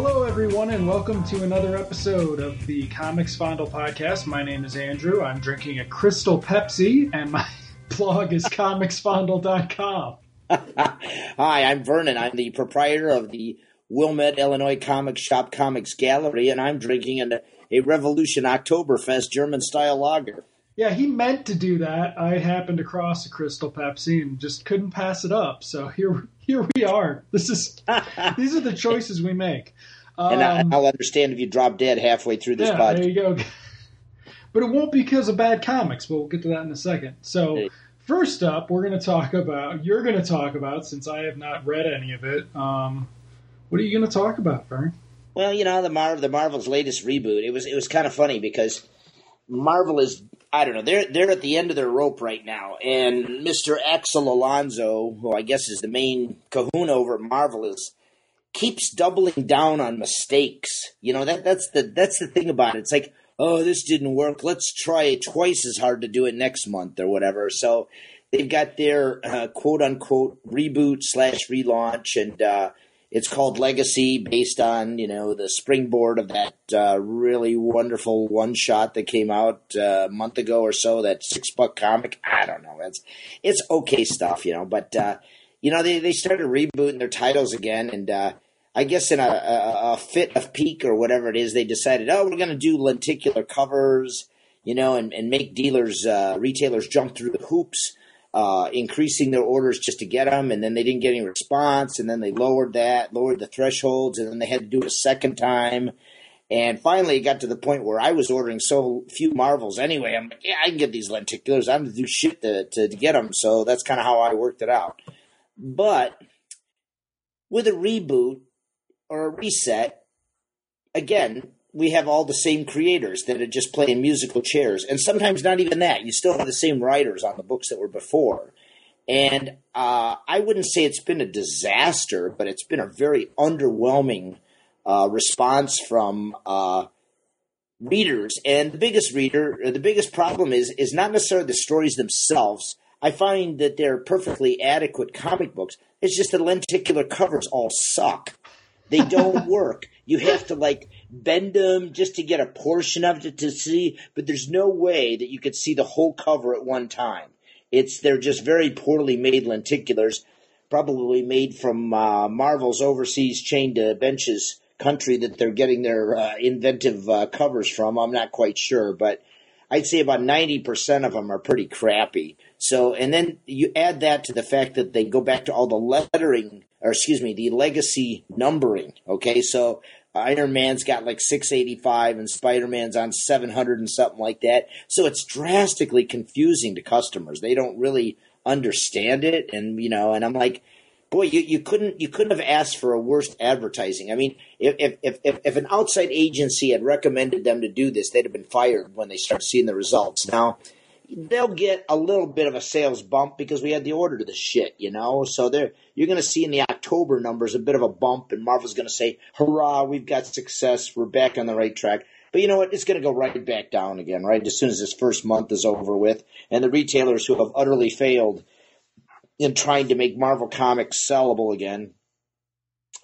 Hello, everyone, and welcome to another episode of the Comics Fondle podcast. My name is Andrew. I'm drinking a Crystal Pepsi, and my blog is comicsfondle.com. Hi, I'm Vernon. I'm the proprietor of the Wilmette, Illinois Comic Shop Comics Gallery, and I'm drinking an, a Revolution Oktoberfest German style lager. Yeah, he meant to do that. I happened across a Crystal Pepsi and just couldn't pass it up. So here, here we are. This is these are the choices we make. and I, will understand if you drop dead halfway through this Um, yeah, podcast. there you go. But it won't be because of bad comics. But we'll get to that in a second. So Hey. first up, we're going to talk about. You're going to talk about since I have not read any of it. Um, what are you going to talk about, Vern? Well, you know the Mar- the Marvel's latest reboot. It was it was kind of funny because Marvel is I don't know they're they're at the end of their rope right now, and Mister Axel Alonso, who I guess is the main Kahuna over at Marvel, is keeps doubling down on mistakes. You know that that's the that's the thing about it. It's like oh this didn't work. Let's try it twice as hard to do it next month or whatever. So they've got their uh, quote unquote reboot slash relaunch and. uh it's called Legacy, based on you know the springboard of that uh, really wonderful one shot that came out uh, a month ago or so. That six buck comic. I don't know. It's it's okay stuff, you know. But uh, you know they they started rebooting their titles again, and uh, I guess in a, a, a fit of pique or whatever it is, they decided, oh, we're going to do lenticular covers, you know, and, and make dealers, uh, retailers jump through the hoops uh, increasing their orders just to get them, and then they didn't get any response, and then they lowered that, lowered the thresholds, and then they had to do it a second time. And finally, it got to the point where I was ordering so few Marvels anyway. I'm like, yeah, I can get these lenticulars. I'm to do shit to, to, to get them. So that's kind of how I worked it out. But with a reboot or a reset, again, we have all the same creators that are just playing musical chairs, and sometimes not even that. You still have the same writers on the books that were before. And uh, I wouldn't say it's been a disaster, but it's been a very underwhelming uh, response from uh, readers. And the biggest reader, the biggest problem is is not necessarily the stories themselves. I find that they're perfectly adequate comic books. It's just the lenticular covers all suck. They don't work. You have to like bend them just to get a portion of it to see, but there's no way that you could see the whole cover at one time. It's they're just very poorly made lenticulars, probably made from uh, Marvel's overseas chain to benches country that they're getting their uh, inventive uh, covers from. I'm not quite sure, but I'd say about 90% of them are pretty crappy. So, and then you add that to the fact that they go back to all the lettering, or excuse me, the legacy numbering. Okay, so Iron Man's got like 685 and Spider Man's on 700 and something like that. So it's drastically confusing to customers. They don't really understand it. And, you know, and I'm like, boy, you, you couldn't you couldn't have asked for a worse advertising. I mean, if, if if if an outside agency had recommended them to do this, they'd have been fired when they start seeing the results. Now they'll get a little bit of a sales bump because we had the order to the shit, you know. So they're you're going to see in the October numbers a bit of a bump, and Marvel's going to say, "Hurrah, we've got success. We're back on the right track." But you know what? It's going to go right back down again, right? As soon as this first month is over with, and the retailers who have utterly failed in trying to make Marvel Comics sellable again.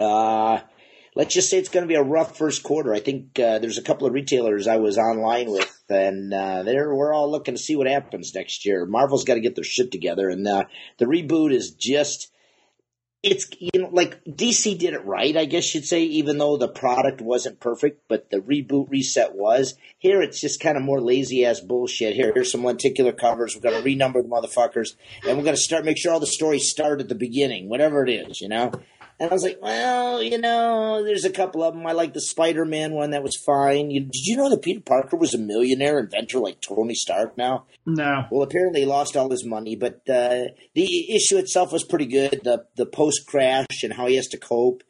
Uh, let's just say it's going to be a rough first quarter. I think uh, there's a couple of retailers I was online with, and uh, they're we're all looking to see what happens next year. Marvel's got to get their shit together, and uh, the reboot is just. It's you know like DC did it right, I guess you'd say, even though the product wasn't perfect, but the reboot reset was. Here it's just kind of more lazy ass bullshit. Here, here's some lenticular covers. We're gonna renumber the motherfuckers, and we're gonna start make sure all the stories start at the beginning, whatever it is, you know. And I was like, well, you know, there's a couple of them. I like the Spider-Man one; that was fine. You, did you know that Peter Parker was a millionaire inventor like Tony Stark now? No. Well, apparently he lost all his money, but uh, the issue itself was pretty good. The the post crash and how he has to cope,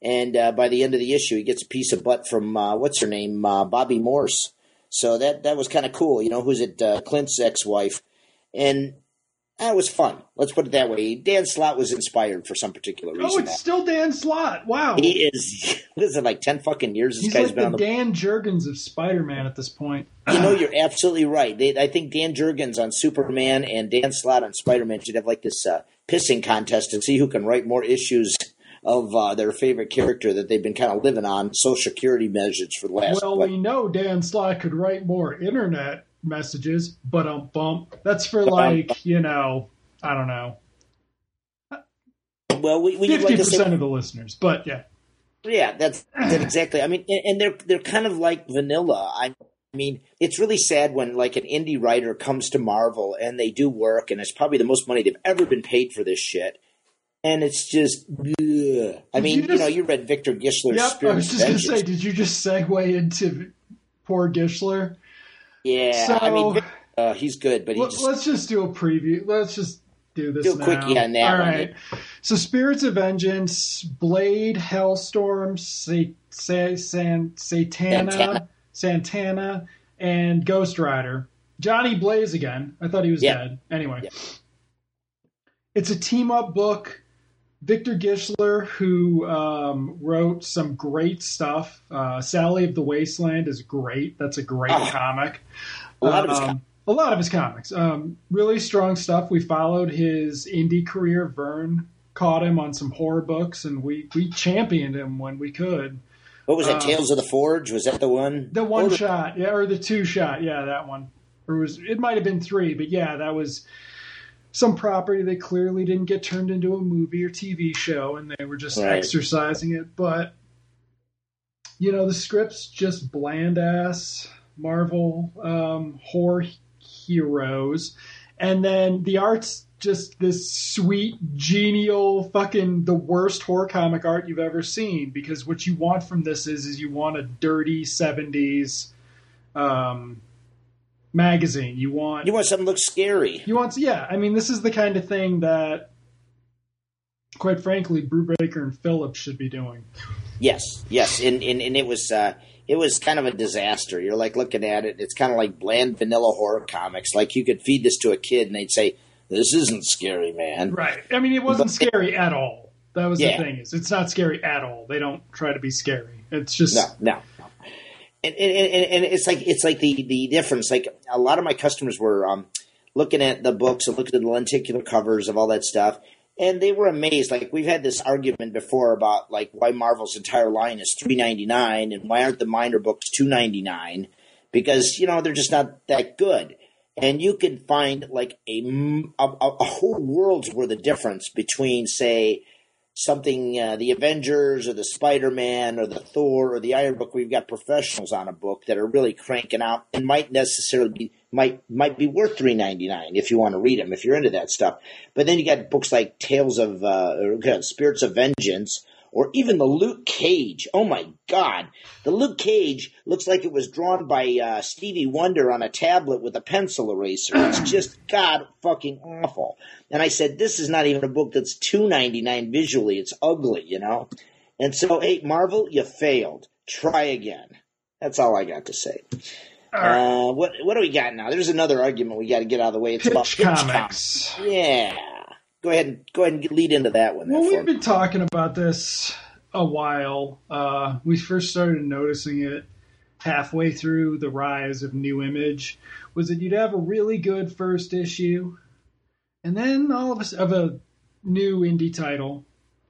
and uh, by the end of the issue, he gets a piece of butt from uh, what's her name, uh, Bobbi Morse. So that that was kind of cool. You know, who's it? Uh, Clint's ex-wife, and that was fun. Let's put it that way. Dan Slott was inspired for some particular reason. Oh, it's still Dan Slott. Wow. he is. What is it like? Ten fucking years this He's guy's like been the on the Dan Jurgens of Spider-Man at this point. You know, you're absolutely right. They, I think Dan Jurgens on Superman and Dan Slott on Spider Man should have like this uh, pissing contest to see who can write more issues of uh, their favorite character that they've been kind of living on social security measures for the last. Well, what, we know Dan Slott could write more internet messages, but um bump. That's for like you know, I don't know, well, we, we fifty like to percent say, of the listeners. But yeah, yeah, that's, that's exactly. I mean, and, and they're they're kind of like vanilla. I mean, it's really sad when like an indie writer comes to Marvel and they do work, and it's probably the most money they've ever been paid for this shit. And it's just, ugh. I mean, you, you know, you read Victor Gischler's yep. I was just gonna say, did you just segue into poor Gischler? Yeah, So- I mean, uh, he's good, but he Let, just us just do a preview. Let's just do this Do a now. quickie on that All one. So, Spirits of Vengeance, Blade, Hellstorm, Sa- Sa- San- Satana, Santana. Santana, and Ghost Rider. Johnny Blaze again. I thought he was Yeah. dead. Anyway, Yeah. it's a team up book. Victor Gischler, who um, wrote some great stuff. Uh, Sally of the Wasteland is great. That's a great Oh. comic. a lot of his. Um, a lot of his comics. Um, really strong stuff. We followed his indie career. Vern caught him on some horror books, and we, we championed him when we could. what was that? uh, Tales of the Forge? Was that the one? The one Or shot, yeah, or the two shot, yeah, that one. Or was it might have been three, but yeah, that was some property that clearly didn't get turned into a movie or TV show, and they were just Right. exercising it. But you know, the script's just bland ass Marvel um, horror heroes, and then the art's just this sweet, genial, fucking the worst horror comic art you've ever seen. Because what you want from this is, is you want a dirty '70s um, magazine. You want You want something that looks scary? you want, yeah. I mean, this is the kind of thing that, quite frankly, Brubaker and Phillips should be doing. Yes, yes, and and, and it was uh, it was kind of a disaster. You're like looking at it; it's kind of like bland vanilla horror comics. Like you could feed this to a kid, and they'd say, "This isn't scary, man." Right. I mean, it wasn't But- scary at all. That was Yeah. the thing. Is it's not scary at all. They don't try to be scary. It's just No, no. And, and, and, it's like it's like the the difference. Like a lot of my customers were um, looking at the books and looking at the lenticular covers of all that stuff, and they were amazed. Like we've had this argument before about like why Marvel's entire line is three ninety nine and why aren't the minor books two ninety nine? Because you know they're just not that good. And you can find like a a whole world's worth of difference between, say, something uh, the Avengers or the Spider Man or the Thor or the Iron Book you've got professionals on a book that are really cranking out and might necessarily be might might be worth three ninety nine if you want to read them if you're into that stuff. But then you got books like Tales of uh, uh, Spirits of Vengeance. Or even the Luke Cage. Oh my God. The Luke Cage looks like it was drawn by uh, Stevie Wonder on a tablet with a pencil eraser. It's just God fucking awful. And I said, this is not even a book that's two ninety nine visually. It's ugly, you know. And so, hey, Marvel, you failed. Try again. That's all I got to say. right. Uh, what what do we got now? There's another argument we got to get out of the way. It's about pitch pitch comics. Yeah. Go ahead and go ahead and lead into that one. Well, we've been talking about this a while. Uh, we first started noticing it halfway through the rise of New Image. Was that you'd have a really good first issue, and then all of a, of a new indie title,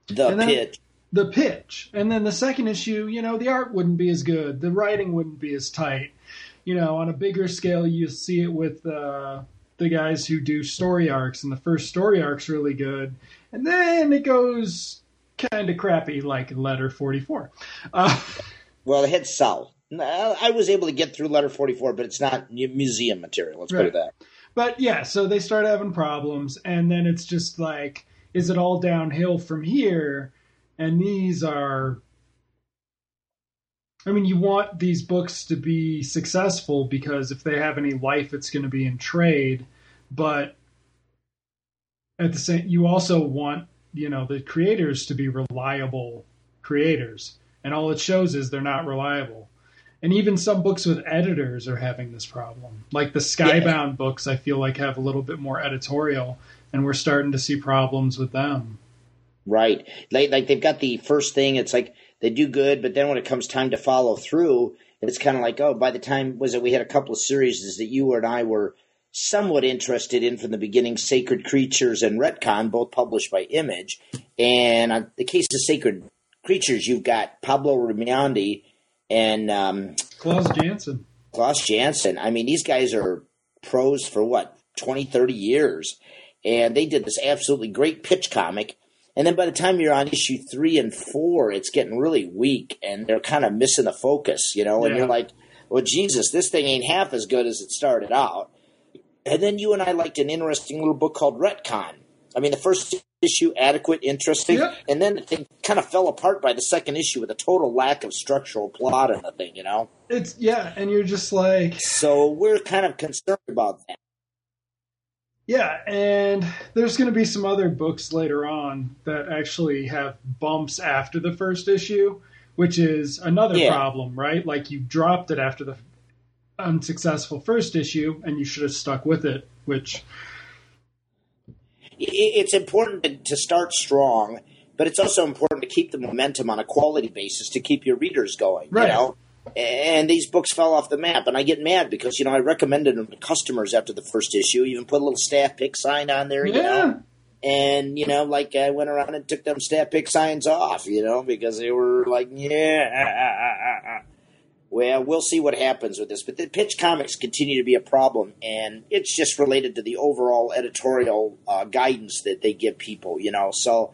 the pitch. the pitch, and then the second issue, you know, the art wouldn't be as good, the writing wouldn't be as tight. You know, on a bigger scale, you see it with uh, the guys who do story arcs, and the first story arc's really good, and then it goes kind of crappy, like Letter Forty Four. Uh, Well, it had Sal. I was able to get through letter 44, but it's not museum material. Let's put it Right. that. But yeah, so they start having problems, and then it's just like, is it all downhill from here? And these are. I mean, you want these books to be successful because if they have any life, it's going to be in trade. But at the same, you also want you know the creators to be reliable creators, and all it shows is they're not reliable. And even some books with editors are having this problem. Like the Skybound books, I feel like have a little bit more editorial, and we're starting to see problems with them. Right. Like, like they've got the first thing. It's like they do good, but then when it comes time to follow through, it's kind of like, oh, by the time was it we had a couple of series that you and I were somewhat interested in from the beginning Sacred Creatures and Retcon, both published by Image. And on the case of Sacred Creatures, you've got Pablo Raimondi and um, Klaus Janson. Klaus Janson. I mean, these guys are pros for what, 20, 30 years. And they did this absolutely great pitch comic. And then by the time you're on issue three and four, it's getting really weak and they're kind of missing the focus, you know? And Yeah. you're like, well, Jesus, this thing ain't half as good as it started out. And then you and I liked an interesting little book called Retcon. I mean, the first issue, adequate, interesting. Yep. And then the thing kind of fell apart by the second issue with a total lack of structural plot in the thing, you know? It's yeah, and you're just like So we're kind of concerned about that. yeah, and there's going to be some other books later on that actually have bumps after the first issue, which is another Yeah. problem, right? Like you dropped it after the unsuccessful first issue, and you should have stuck with it. Which It's important to- to start strong, but it's also important to keep the momentum on a quality basis to keep your readers going, Right. you know? And these books fell off the map, and I get mad because, you know, I recommended them to customers after the first issue, even put a little staff pick sign on there, you yeah, know? And, you know, like I went around and took them staff pick signs off, you know, because they were like, yeah. Ah, ah, ah, Well, we'll see what happens with this. But the pitch comics continue to be a problem, and it's just related to the overall editorial uh, guidance that they give people, you know. So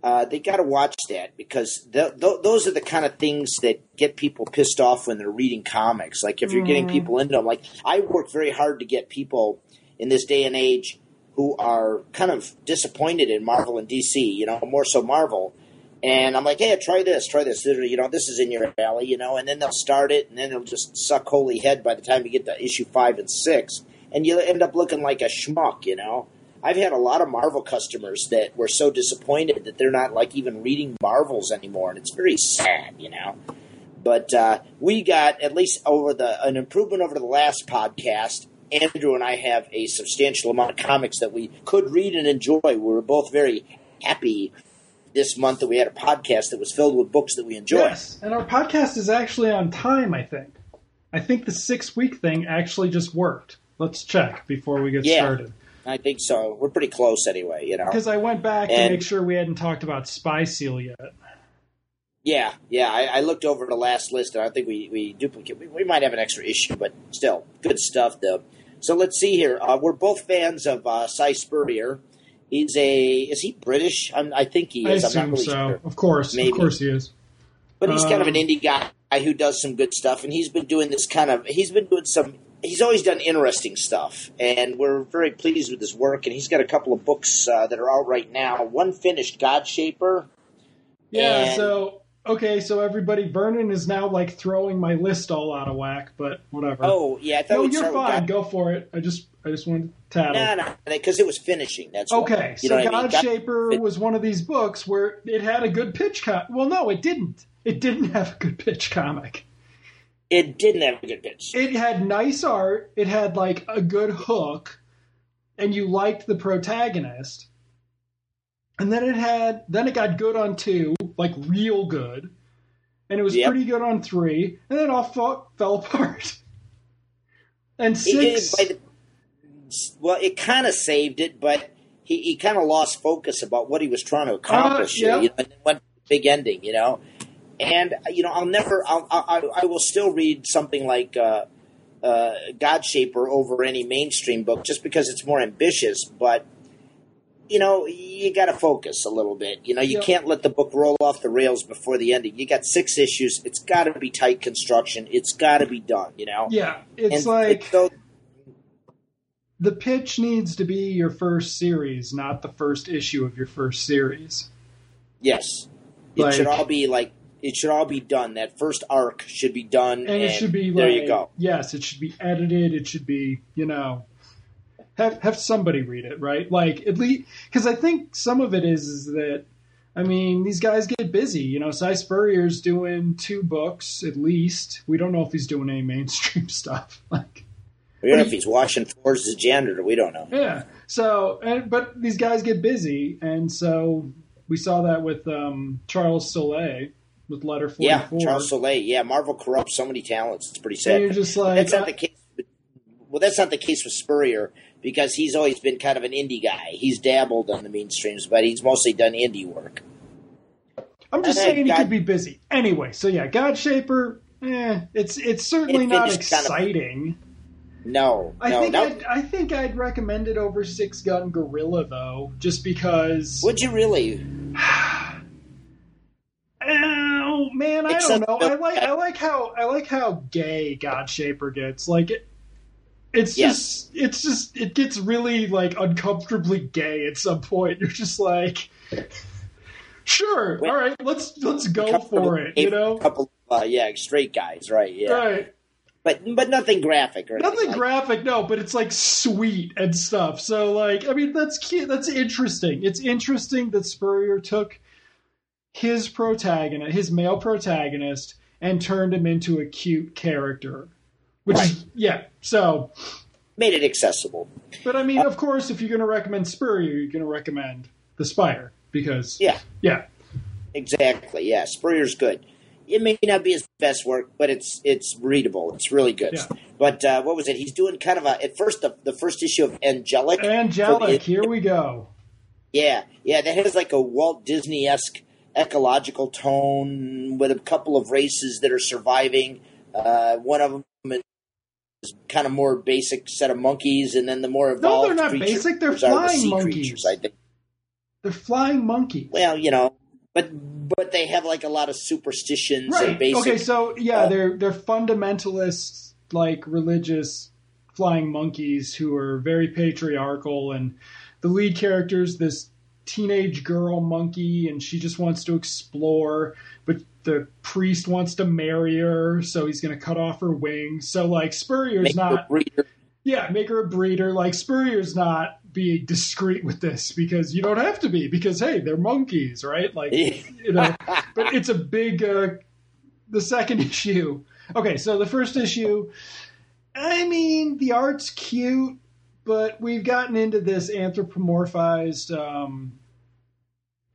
uh, they got to watch that because th- th- those are the kind of things that get people pissed off when they're reading comics. Like if you're getting people into them, like I work very hard to get people in this day and age who are kind of disappointed in Marvel and DC, you know, more so Marvel. And I'm like, hey, try this, try this. You know, this is in your alley, you know, and then they'll start it, and then it'll just suck holy head by the time you get to issue five and six, and you end up looking like a schmuck, you know. I've had a lot of Marvel customers that were so disappointed that they're not like even reading Marvels anymore, and it's very sad, you know. But uh, we got at least over the an improvement over the last podcast. Andrew and I have a substantial amount of comics that we could read and enjoy. We were both very happy this month that we had a podcast that was filled with books that we enjoyed. yes, and our podcast is actually on time. I think. I think the six week thing actually just worked. Let's check before we get Yeah. started. I think so. We're pretty close anyway, you know. Because I went back to make sure we hadn't talked about Spy Seal yet. Yeah, yeah. I, I looked over the last list, and I think we we duplicate. We, we might have an extra issue, but still, good stuff though. So let's see here. Uh, we're both fans of uh, Si Spurrier. He's a is he British? I'm, I think he I is. I'm assume really so. sure. Of course, Maybe. of course he is. But he's kind of an Um, indie guy who does some good stuff, and he's been doing this kind of. He's been doing some. He's always done interesting stuff, and we're very pleased with his work. And he's got a couple of books uh, that are out right now. One finished, Godshaper. Yeah. And- So okay, so everybody, Vernon is now like throwing my list all out of whack, but whatever. Oh yeah, I thought no, you're fine. God- Go for it. I just, I just wanted to tattle. No, no, because it was finishing. That's why. Okay, so what I mean? God Shaper was one of these books where it had a good pitch. Com- well, no, it didn't. It didn't have a good pitch comic. It didn't have a good pitch. It had nice art. It had like a good hook, and you liked the protagonist. And then it had, then it got good on two, like real good, and it was Yep. pretty good on three, and then all fell, fell apart. And six, it- by the- well, it kind of saved it, but he, he kind of lost focus about what he was trying to accomplish. Uh, yeah. you know, and then went big ending, you know. And you know, I'll never, I'll, I, I will still read something like uh, uh, Godshaper over any mainstream book just because it's more ambitious. But you know, you got to focus a little bit. You know, you Yeah. can't let the book roll off the rails before the ending. You got six issues. It's got to be tight construction. It's got to be done. You know. yeah, it's And like so- the pitch needs to be your first series, not the first issue of your first series. Yes. It Like- should all be like it should all be done. That first arc should be done and it should be there like, you go. Yes, it should be edited. It should be, you know, have have somebody read it, right? Like at least because I think some of it is is that I mean these guys get busy. You know, Si Spurrier's doing two books at least. We don't know if he's doing any mainstream stuff. Like, We don't know if he's washing floors as a janitor, we don't know. yeah. So, and, but these guys get busy, and so we saw that with um, Charles Soule with Letter Forty Yeah, Charles Soule. Yeah, Marvel corrupts so many talents. It's pretty and sad. you're just like, That's uh, not the case well, that's not the case with Spurrier because he's always been kind of an indie guy. He's dabbled on the mainstreams, but he's mostly done indie work. I'm just saying he could be busy anyway. So yeah, Godshaper, eh, it's it's certainly it not exciting. Kind of, no, I no, think no. I'd, I think I'd recommend it over Six Gun Gorilla though, just because. Would you really? oh man, I don't know. I like I like how I like how gay Godshaper gets. Like it, it's yes. just it's just it gets really like uncomfortably gay at some point. You're just like. Sure. All right. Let's let's go for it. You know, couple, uh, yeah, straight guys, right? Yeah, right but but nothing graphic or nothing like graphic. No, but it's like sweet and stuff. So like, I mean, that's cute. That's interesting. It's interesting that Spurrier took his protagonist, his male protagonist, and turned him into a cute character. Which right. is yeah. So made it accessible. But I mean, uh, of course, if you're going to recommend Spurrier, you're going to recommend The Spire because yeah, yeah, exactly. Yeah, Spurrier's good it may not be his best work, but it's it's readable. It's really good. Yeah. But uh, what was it? He's doing kind of a at first the, the first issue of Angelic. Angelic, the, here we go. Yeah, yeah, that has like a Walt Disney esque ecological tone with a couple of races that are surviving. Uh, one of them is kind of more basic set of monkeys, and then the more evolved. No, they're not basic. They're flying the monkeys. Creatures, I think. They're flying monkeys. Well, you know, but but they have like a lot of superstitions right. and basic. Okay, so yeah, uh, they're they're fundamentalists, like religious flying monkeys who are very patriarchal, and the lead character's this teenage girl monkey, and she just wants to explore, the priest wants to marry her, so he's going to cut off her wings. So like Spurrier's not. Yeah, make her a breeder. Like Spurrier's not being discreet with this because you don't have to be because hey, they're monkeys, right? Like you know, but it's a big. Uh, the second issue. Okay, so the first issue. I mean, the art's cute, but we've gotten into this anthropomorphized um,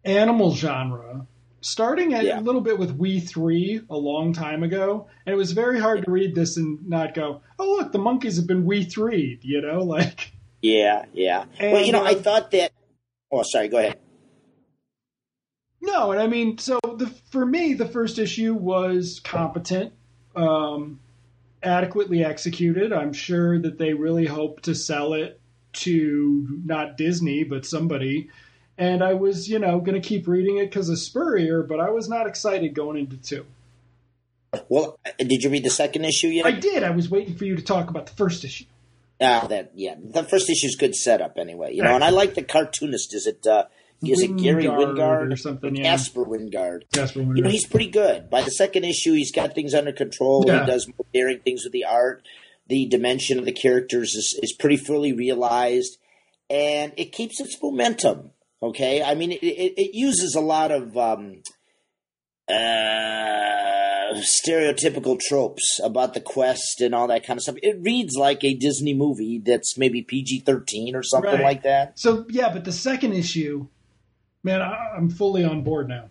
animal genre starting a yeah. little bit with We Three a long time ago, and it was very hard to read this and not go, "Oh, look, the monkeys have been We Three," you know, like. Yeah, yeah. And, well, you know, uh, I thought that. Oh, sorry. Go ahead. No, and I mean, so the for me, the first issue was competent, um, adequately executed. I'm sure that they really hope to sell it to not Disney, but somebody. And I was, you know, going to keep reading it because of Spurrier, but I was not excited going into two. Well, did you read the second issue yet? I did. I was waiting for you to talk about the first issue. Ah, that yeah. The first issue is good setup anyway. You know, and I like the cartoonist. Is it uh, is it Gary Wingard or something? Yeah. Caspar Wijngaard. Caspar Wijngaard. You know, he's pretty good. By the second issue, he's got things under control. Yeah. He does more daring things with the art. The dimension of the characters is, is pretty fully realized, and it keeps its momentum. Okay, I mean, it, it, it uses a lot of um, uh, stereotypical tropes about the quest and all that kind of stuff. It reads like a Disney movie that's maybe PG thirteen or something right. like that. So yeah, but the second issue, man, I, I'm fully on board now.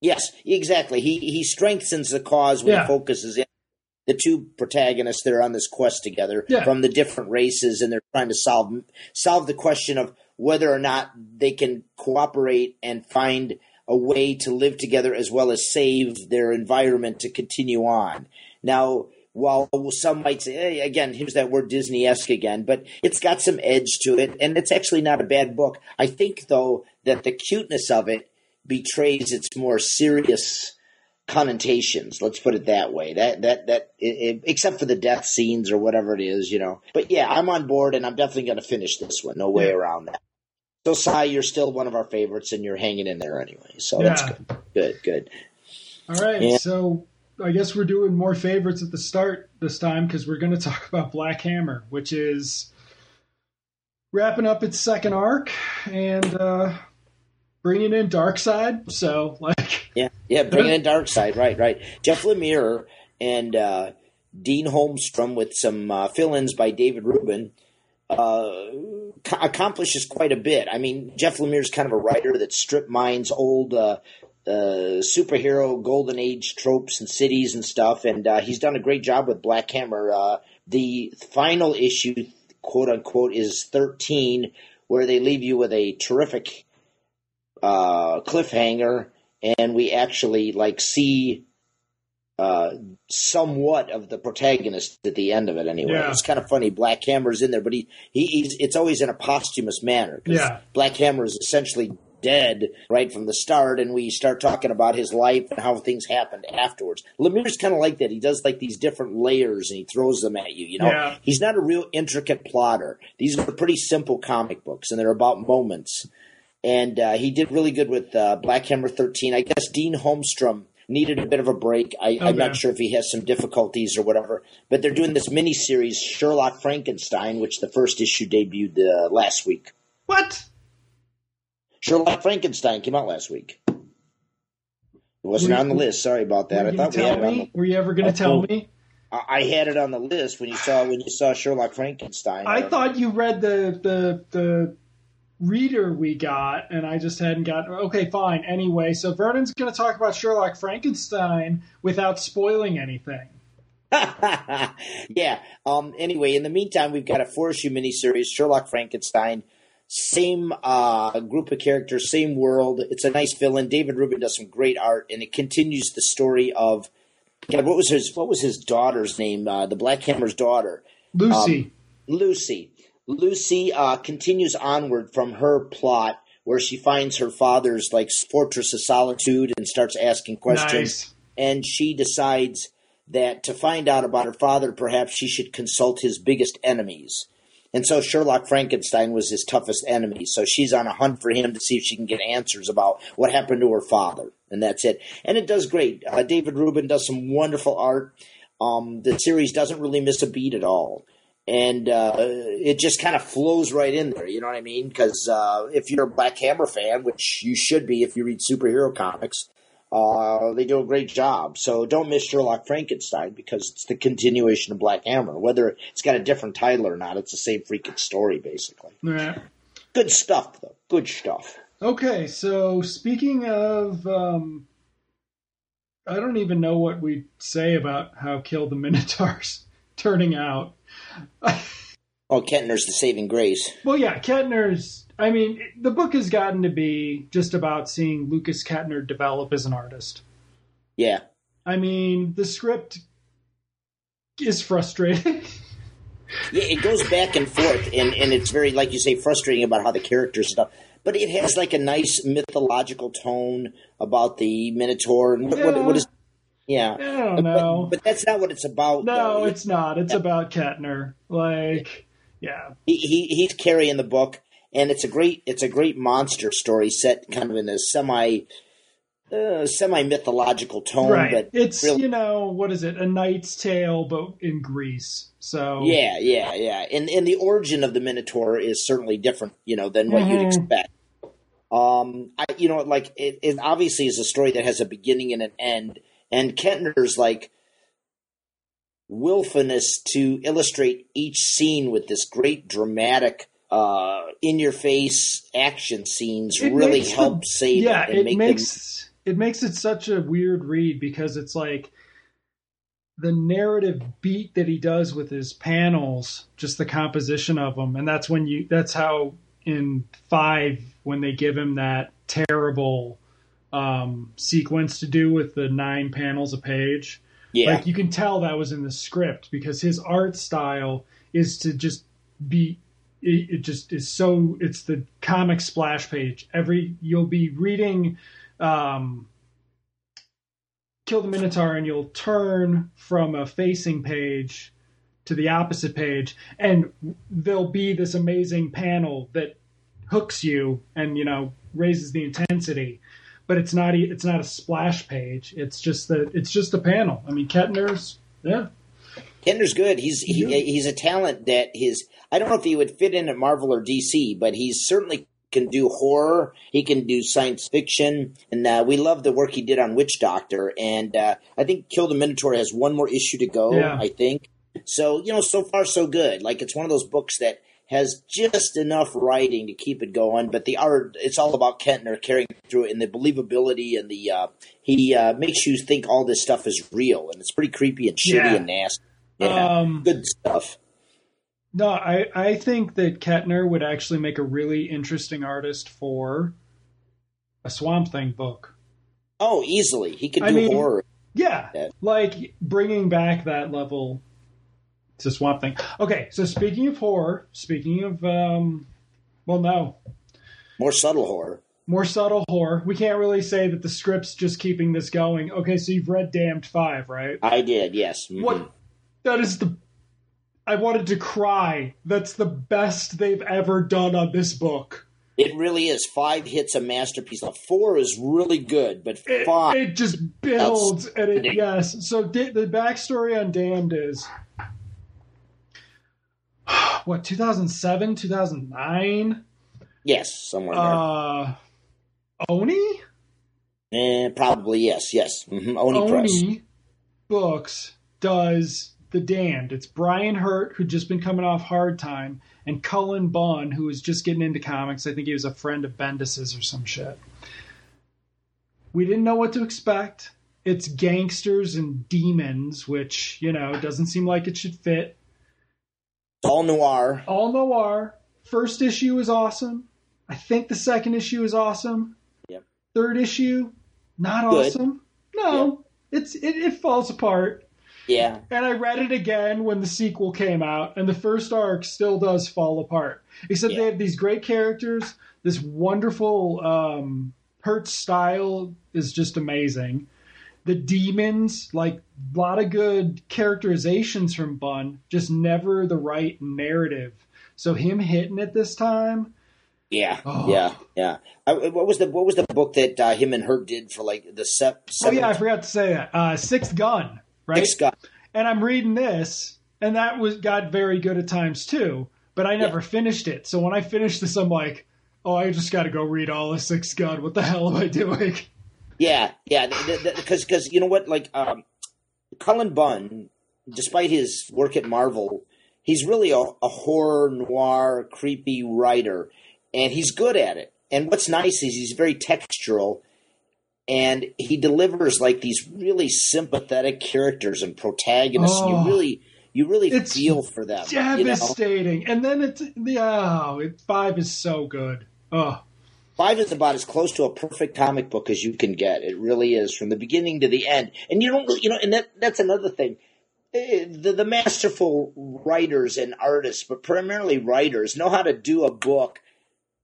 Yes, exactly. He he strengthens the cause when yeah. he focuses in the two protagonists that are on this quest together yeah. from the different races, and they're trying to solve solve the question of whether or not they can cooperate and find a way to live together as well as save their environment to continue on. Now, while some might say, hey, again, here's that word Disney esque again, but it's got some edge to it, and it's actually not a bad book. I think, though, that the cuteness of it betrays its more serious connotations. Let's put it that way. That that that, it, it, except for the death scenes or whatever it is, you know. But yeah, I'm on board, and I'm definitely going to finish this one. No way around that. So, Si, you're still one of our favorites, and you're hanging in there anyway. So yeah. that's good. Good, good. All right. Yeah. So I guess we're doing more favorites at the start this time because we're going to talk about Black Hammer, which is wrapping up its second arc and uh, bringing in Darkseid. So, like, yeah, yeah, bringing in Darkseid. Right, right. Jeff Lemire and uh, Dean Holmstrom with some uh, fill-ins by David Rubin uh, accomplishes quite a bit. I mean, Jeff Lemire is kind of a writer that strip mines old uh, uh, superhero golden age tropes and cities and stuff, and uh, he's done a great job with Black Hammer. Uh, the final issue, quote unquote, is thirteen, where they leave you with a terrific uh, cliffhanger, and we actually like see uh, somewhat of the protagonist at the end of it. Anyway, Yeah. it's kind of funny. Black Hammer's in there, but he, he he's it's always in a posthumous manner. Yeah. Black Hammer is essentially dead right from the start, and we start talking about his life and how things happened afterwards. Lemire's kind of like that. He does like these different layers, and he throws them at you. You know, Yeah. he's not a real intricate plotter. These are pretty simple comic books, and they're about moments and uh, he did really good with uh, Black Hammer 13. I guess Dean Holmstrom needed a bit of a break. I, I'm Okay. not sure if he has some difficulties or whatever, but they're doing this mini series, Sherlock Frankenstein, which the first issue debuted uh, last week. What? Sherlock Frankenstein came out last week. It wasn't Were you- on the list. Sorry about that. I thought we had tell it on me? the. Were you ever going to Oh, tell me? I I had it on the list when you saw when you saw Sherlock Frankenstein. I thought you read the the the reader we got, and I just hadn't gotten. Okay, fine. Anyway, so Vernon's going to talk about Sherlock Frankenstein without spoiling anything. yeah. Um, anyway, in the meantime, we've got a four issue miniseries, Sherlock Frankenstein. Same uh, group of characters, same world. It's a nice villain. David Rubin does some great art, and it continues the story of God. What was his What was his daughter's name? Uh, the Black Hammer's daughter, Lucy. Lucy. Lucy uh, continues onward from her plot, where she finds her father's like fortress of solitude and starts asking questions nice. and she decides that to find out about her father, perhaps she should consult his biggest enemies. And so Sherlock Frankenstein was his toughest enemy. So she's on a hunt for him to see if she can get answers about what happened to her father. And that's it. And it does great. Uh, David Rubin does some wonderful art. Um, the series doesn't really miss a beat at all. And uh, it just kind of flows right in there. You know what I mean? Because uh, if you're a Black Hammer fan, which you should be if you read superhero comics, uh, they do a great job. So don't miss Sherlock Frankenstein because it's the continuation of Black Hammer. Whether it's got a different title or not, it's the same freaking story, basically. Yeah. Good stuff, though. Good stuff. Okay, so speaking of, um, I don't even know what we say about how Kill the Minotaurs turning out. Oh, Kentner's the saving grace. Well, yeah, Ketner's. I mean, the book has gotten to be just about seeing Lukas Ketner develop as an artist. Yeah. I mean, the script is frustrating. Yeah, it goes back and forth, and, and it's very, like you say, frustrating about how the characters stuff. But it has like a nice mythological tone about the Minotaur and what, what, what is. Yeah. I don't But- know. But, that's not what it's about. no, though. it's not. It's Yeah. about Ketner. Like, yeah. he, he he's carrying the book, and it's a great it's a great monster story set kind of in a semi uh, semi mythological tone, right. but It's, really- you know, what is it? A Knight's Tale, but in Greece. So, yeah, yeah, yeah. And and the origin of the Minotaur is certainly different, you know, than what you'd Mhm. expect. Um, I you know, like it, it obviously is a story that has a beginning and an end, and Kentner's like willfulness to illustrate each scene with this great dramatic uh in your face action scenes It really the- save yeah, it and it make makes it makes it such a weird read because it's like the narrative beat that he does with his panels, just the composition of them, and that's when you that's how in five when they give him that terrible um, sequence to do with the nine panels a page. yeah Like you can tell that was in the script because his art style is to just be it, it just is so it's the comic splash page. Every you'll be reading um Kill the Minotaur and you'll turn from a facing page to the opposite page and there'll be this amazing panel that hooks you and you know raises the intensity but it's not it's not a splash page it's just that it's just a panel i mean ketner's yeah Kentner's good. He's he, Yeah. he's a talent that his I don't know if he would fit in at Marvel or DC, but he's certainly can do horror. He can do science fiction, and uh, we love the work he did on Witch Doctor. And uh, I think Kill the Minotaur has one more issue to go. Yeah. I think so. You know, so far so good. Like it's one of those books that has just enough writing to keep it going, but the art it's all about Kentner carrying through it and the believability and the uh, he uh, makes you think all this stuff is real and it's pretty creepy and shitty Yeah. and nasty. Yeah, Um, good stuff. No, I, I think that Ketner would actually make a really interesting artist for a Swamp Thing book. Oh, easily he could I do mean- horror. Yeah, Yeah. like bringing back that level to Swamp Thing. Okay, so speaking of horror, speaking of, um, well, no, More subtle horror. more subtle horror. We can't really say that the script's just keeping this going. Okay, so you've read Damned Five, right? I did, yes. Mhm. What? That is the. I wanted to cry. That's the best they've ever done on this book. It really is. Five hits a masterpiece. Now, four is really good, but It, five. it just builds, and it yes. So di- the backstory on Damned is what 2007, 2009. yes, somewhere in there. Uh, Oni. Eh, probably yes, yes. hmm Oni, Press. Books does The Damned. It's Brian Hurtt, who'd just been coming off Hard Time, and Cullen Bunn, who was just getting into comics. I think he was a friend of Bendis's or some shit. We didn't know what to expect. It's gangsters and demons, which, you know, doesn't seem like it should fit. All noir. All noir. First issue is awesome. I think the second issue is awesome. Yep. Third issue, not Good. awesome. No, it's it, it falls apart. Yeah, And I read it again when the sequel came out, and the first arc still does fall apart. Except Yeah. they have these great characters. This wonderful um, Hurtt style is just amazing. The demons, like a lot of good characterizations from Bunn, just never the right narrative. So him hitting it this time, yeah, Oh. yeah, yeah. I, what was the what was the book that uh, him and Hurtt did for like the se- oh yeah, I forgot to say that. Uh, Sixth Gun, right? Nick Scott. and I'm reading this, and that was got very good at times too. But I never finished it. So when I finished this, I'm like, oh, I just got to go read all of Six Gun. What the hell am I doing? Yeah, yeah. Because because you know what, like um, Cullen Bunn, despite his work at Marvel, he's really a, a horror noir, creepy writer, and he's good at it. And what's nice is he's very textural, and he delivers like these really sympathetic characters and protagonists. Oh. you really you really It's feel for them. you know? Devastating. And then it's the oh, it, five is so good. Oh, Five is about as close to a perfect comic book as you can get. It really is from the beginning to the end. And you don't, you know, and that that's another thing. Eh, The, the masterful writers and artists, but primarily writers, know how to do a book.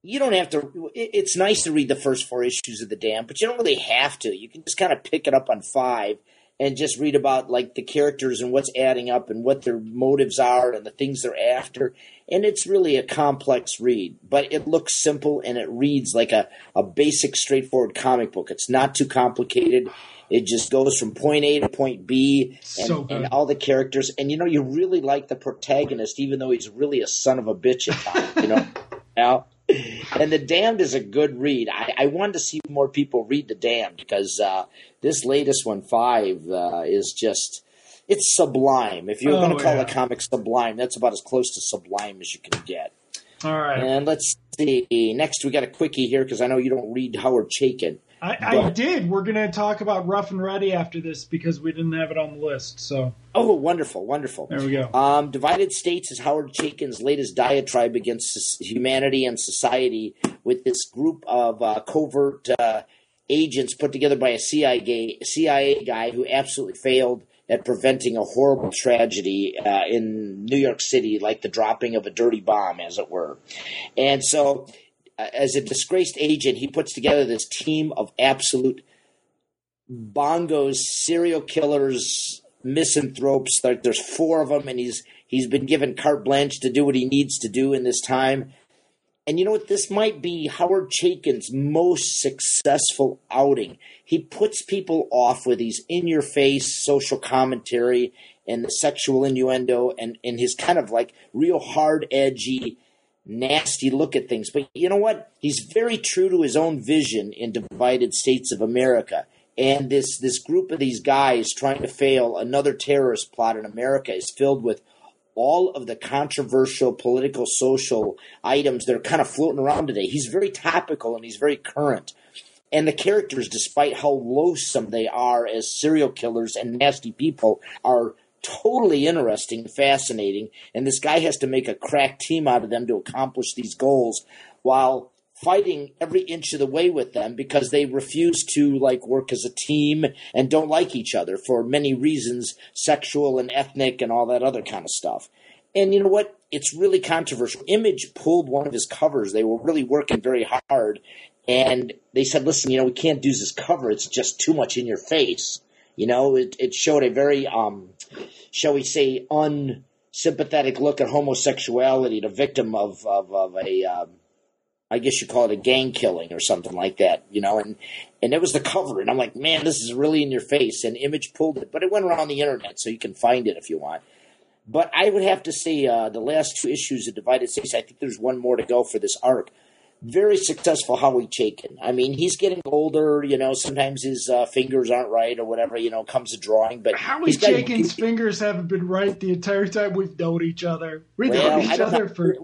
You don't have to. It's nice to read the first four issues of the Dam, but you don't really have to. You can just kind of pick it up on five and just read about like the characters and what's adding up and what their motives are and the things they're after. And it's really a complex read, but it looks simple and it reads like a, a basic, straightforward comic book. It's not too complicated. It just goes from point A to point B and, So and all the characters. And you know, you really like the protagonist, even though he's really a son of a bitch at times, you know? Now, and The Damned is a good read. I, I wanted to see more people read The Damned because uh, this latest one, Five, uh, is just. It's sublime. If you're Oh, going to call yeah. a comic sublime, that's about as close to sublime as you can get. all right. And let's see. Next, we got a quickie here because I know you don't read Howard Chaykin. I, I did. We're gonna talk about Ruff and Reddy after this because we didn't have it on the list. So Oh, wonderful, wonderful. there we go. Um, Divided States is Howard Chaykin's latest diatribe against humanity and society with this group of uh, covert uh, agents put together by a CIA, CIA guy who absolutely failed at preventing a horrible tragedy uh, in New York City, like the dropping of a dirty bomb, as it were. And so, as a disgraced agent, he puts together this team of absolute bongos, serial killers, misanthropes. There's four of them, and he's he's been given carte blanche to do what he needs to do in this time. And you know what? This might be Howard Chaykin's most successful outing. He puts people off with his in-your-face social commentary and the sexual innuendo, and and his kind of like real hard, edgy, nasty look at things. But you know what? He's very true to his own vision in Divided States of America. And this this group of these guys trying to fail another terrorist plot in America is filled with all of the controversial political social items that are kind of floating around today. He's very topical and he's very current. And the characters, despite how loathsome they are as serial killers and nasty people, are totally interesting fascinating. And this guy has to make a crack team out of them to accomplish these goals while fighting every inch of the way with them because they refuse to like work as a team and don't like each other for many reasons sexual and ethnic and all that other kind of stuff. And you know what? It's really controversial. Image pulled one of his covers. They were really working very hard and they said listen you know we can't do this cover. It's just too much in your face. You know it, it showed a very um shall we say unsympathetic look at homosexuality the victim of of, of a um, I guess you call it a gang killing or something like that, you know, and and it was the cover, and I'm like, man, this is really in your face, and Image pulled it, but it went around the internet, so you can find it if you want. But I would have to say uh, the last two issues of Divided States, I think there's one more to go for this arc. Very successful Howie Chaykin. I mean, he's getting older. You know, sometimes his uh, fingers aren't right or whatever. You know, comes to drawing. But Howie Chaykin's fingers haven't been right the entire time we've known each other. We've well, known each other for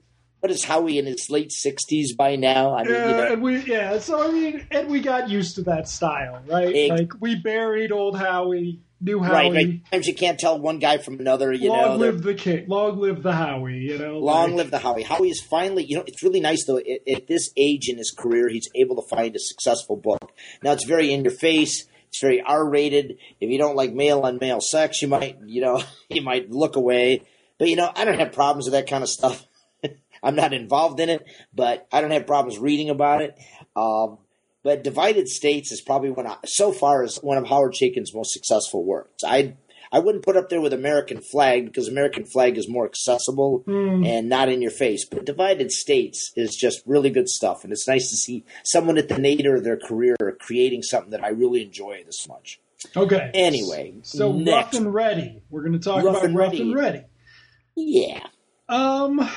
what is Howie in his late sixties by now? I mean, yeah, you know. and we yeah. So I mean, and we got used to that style, right? It, like we buried old Howie, new Howie. Right, right. Sometimes you can't tell one guy from another. You long know, long live the king. Long live the Howie. You know, long like, live the Howie. Howie is finally. You know, it's really nice though. At, at this age in his career, he's able to find a successful book. Now it's very in your face. It's very R rated. If you don't like male on male sex, you might, you know, you might look away. But you know, I don't have problems with that kind of stuff. I'm not involved in it, but I don't have problems reading about it. Um, but Divided States is probably one of, so far is one of Howard Chaykin's most successful works. I I wouldn't put up there with American Flag because American Flag is more accessible mm. and not in your face. But Divided States is just really good stuff, and it's nice to see someone at the nadir of their career creating something that I really enjoy this much. Okay. Anyway, so next. Ruff and Reddy. We're going to talk rough about and Rough ready. and Ready. Yeah. Um.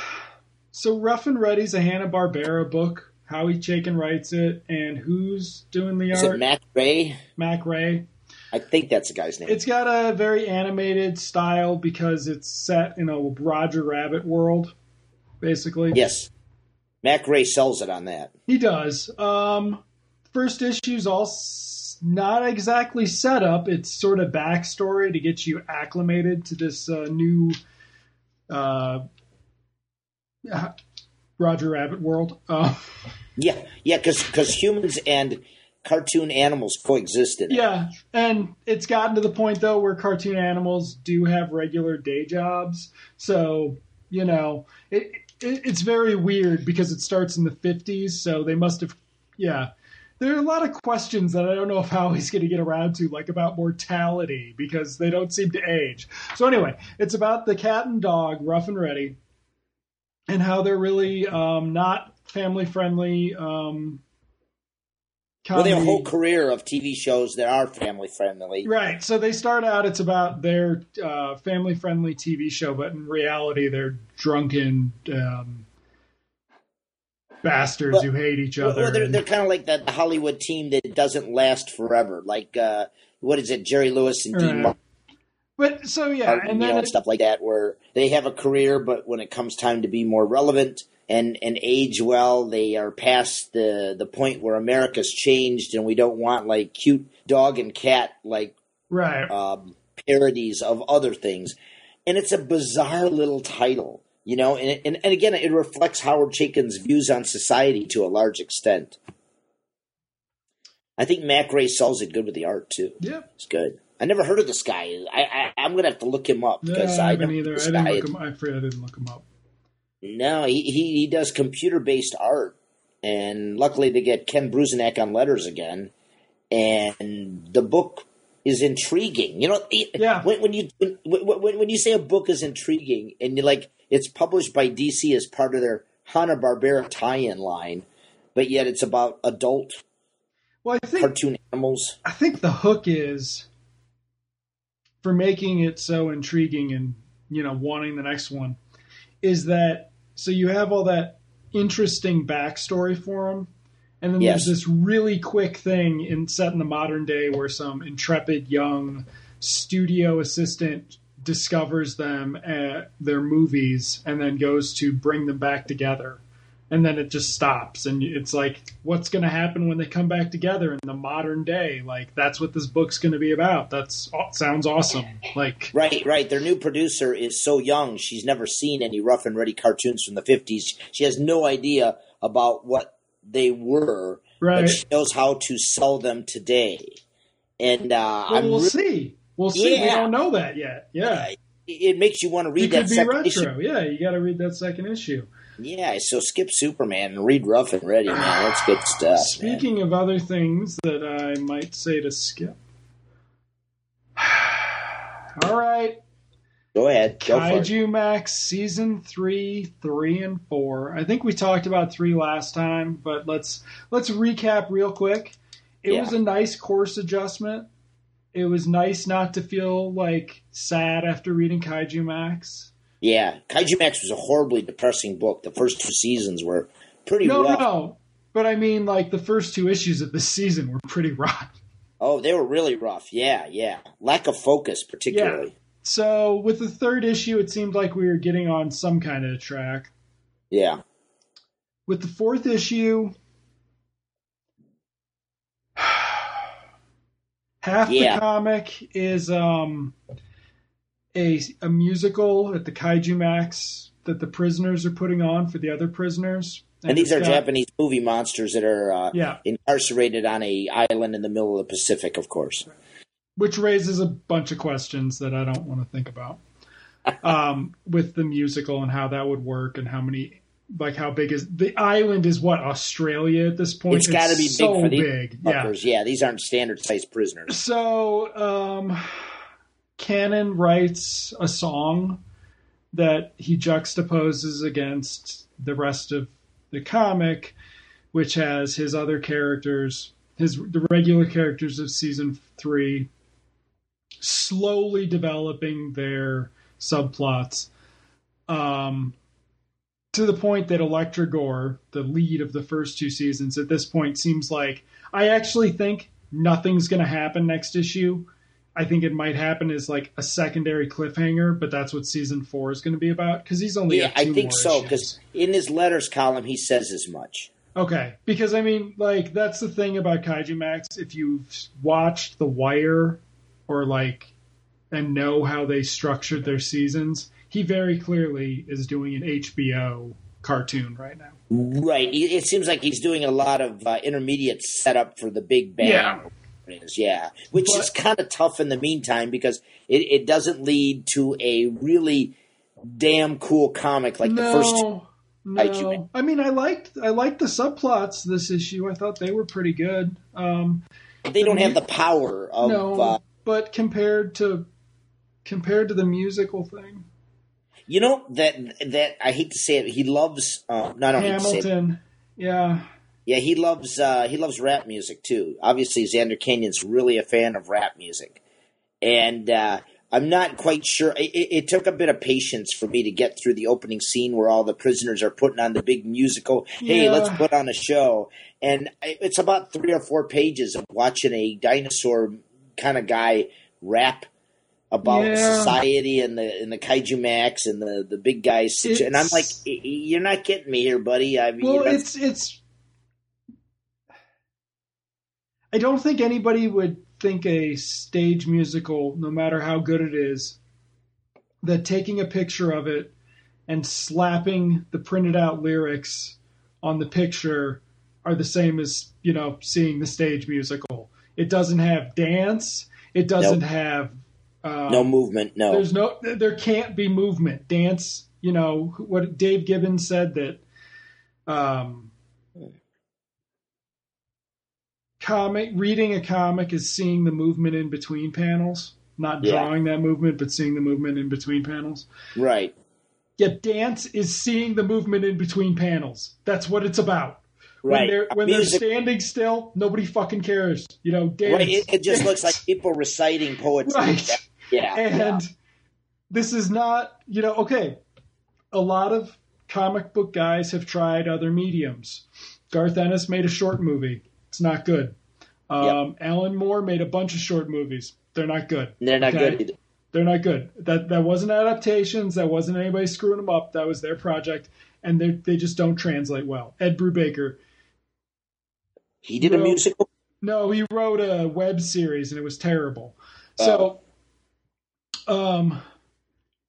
So Ruff and Reddy is a Hanna Barbera book. Howie Chaykin writes it, and who's doing the Is art? It Mac Rey? Mac Rey. I think that's the guy's name. It's got a very animated style because it's set in a Roger Rabbit world, basically. Yes. Mac Rey sells it on that. He does. Um, first issue's all not exactly set up. It's sort of backstory to get you acclimated to this uh, new uh, Roger Rabbit world. Uh, yeah, yeah, because humans and cartoon animals coexist in it. Yeah, and it's gotten to the point though where cartoon animals do have regular day jobs. So you know, it, it it's very weird because it starts in the fifties. So they must have, yeah. There are a lot of questions that I don't know if Howie's going to get around to, like about mortality, because they don't seem to age. So anyway, it's about the cat and dog, Ruff and Reddy, and how they're really um, not family friendly. Um, well, they have a whole career of TV shows that are family friendly. Right. So they start out, it's about their uh, family friendly TV show, but in reality, they're drunken um, bastards well, who hate each other. Well, they're, they're kind of like that Hollywood team that doesn't last forever. Like, uh, what is it, Jerry Lewis and right. Dean Martin? But so yeah, and then know, it, stuff like that, where they have a career, but when it comes time to be more relevant and and age well, they are past the the point where America's changed, and we don't want like cute dog and cat like right um, parodies of other things. And it's a bizarre little title, you know, and, and and again, it reflects Howard Chaykin's views on society to a large extent. I think Mac Rey sells it good with the art too. Yeah, it's good. I never heard of this guy. I, I am gonna have to look him up because I, I haven't either. I didn't look him. I afraid I didn't look him up. No, he he, he does computer based art, and luckily they get Ken Bruzenak on letters again, and the book is intriguing. You know, yeah. When, when you when, when, when you say a book is intriguing, and you like it's published by DC as part of their Hanna Barbera tie-in line, but yet it's about adult well, I think, cartoon animals. I think the hook is for making it so intriguing and you know wanting the next one is that so you have all that interesting backstory for him and then yes. there's this really quick thing in set in the modern day where some intrepid young studio assistant discovers them at their movies and then goes to bring them back together and then it just stops and it's like what's going to happen when they come back together in the modern day? Like that's what this book's going to be about. That's sounds awesome. Like right right. Their new producer is so young she's never seen any Ruff and Reddy cartoons from the 50s she has no idea about what they were right. but she knows how to sell them today. And uh well, I'm we'll re- see. We'll see. We don't know that yet. Yeah. It makes you want to read it that be second retro. issue. Yeah you got to read that second issue yeah so skip superman and read Ruff and Reddy man that's good stuff man. Speaking of other things that I might say to skip. All right, go ahead go. Kaiju Max season three, three and four. I think we talked about three last time, but let's let's recap real quick. It Yeah. was a nice course adjustment. It was nice not to feel like sad after reading Kaijumax. Yeah, Kaijumax was a horribly depressing book. The first two seasons were pretty No, rough. no, no. But I mean, like the first two issues of this season were pretty rough. Oh, they were really rough. Yeah, yeah. Lack of focus, particularly. So with the third issue, it seemed like we were getting on some kind of track. Yeah. With the fourth issue, half Yeah. the comic is um, a a musical at the Kaijumax that the prisoners are putting on for the other prisoners. And these are got- Japanese movie monsters that are uh, Yeah, incarcerated on a island in the middle of the Pacific, of course. which raises a bunch of questions that I don't want to think about. um, with the musical and how that would work and how many like how big is the island is what Australia at this point It's got to be big so for these big yeah. Yeah. these aren't standard sized prisoners. so um Cannon writes a song that he juxtaposes against the rest of the comic which has his other characters his the regular characters of season 3 slowly developing their subplots um to the point that Electrogor, the lead of the first two seasons, at this point seems like I actually think nothing's going to happen next issue. I think it might happen as like a secondary cliffhanger, but that's what season four is going to be about because he's only Yeah, I think so, because in his letters column, he says as much. Okay, because I mean, like that's the thing about Kaijumax. If you've watched The Wire or like and know how they structured their seasons, he very clearly is doing an HBO cartoon right now. Right. It it seems like he's doing a lot of uh, intermediate setup for the big bang. Yeah. Is, yeah, which But- is kind of tough in the meantime because it, it doesn't lead to a really damn cool comic like the first. no, I mean, I liked I liked the subplots this issue. I thought they were pretty good. Um, They don't have the power of. no, Uh, but compared to compared to the musical thing, you know that that I hate to say it. He loves. Uh, no, I don't hate to say it. Hamilton, yeah, Yeah, he loves uh, he loves rap music too. Obviously, Zander Cannon's really a fan of rap music, and uh, I'm not quite sure. It, it, took a bit of patience for me to get through the opening scene where all the prisoners are putting on the big musical. Hey, Yeah. let's put on a show, and it's about three or four pages of watching a dinosaur kind of guy rap about Yeah. society and the and the Kaijumax and the the big guys, situ- and I'm like, "Y- y- you're not getting me here, buddy. I mean, Well, that's- it's it's. I don't think anybody would think a stage musical, no matter how good it is, that taking a picture of it and slapping the printed out lyrics on the picture are the same as you know seeing the stage musical. It doesn't have dance. It doesn't Nope. have um, no movement, no. there's no there can't be movement dance you know what dave gibbons said that um comic reading a comic is seeing the movement in between panels not Yeah. drawing that movement but seeing the movement in between panels Right. yet dance is seeing the movement in between panels that's what it's about when Right. they're when Music- they're standing still nobody fucking cares you know dance right. It, it just dance. looks like people reciting poetry. right Yeah. and yeah. this is not you know okay a lot of comic book guys have tried other mediums garth ennis made a short movie it's not good um, alan moore made a bunch of short movies they're not good They're not okay. good either. They're not good. That that wasn't adaptations. That wasn't anybody screwing them up. That was their project, and they they just don't translate well. Ed Brubaker. He did a musical. No, he wrote a web series, and it was terrible. Oh. So, um,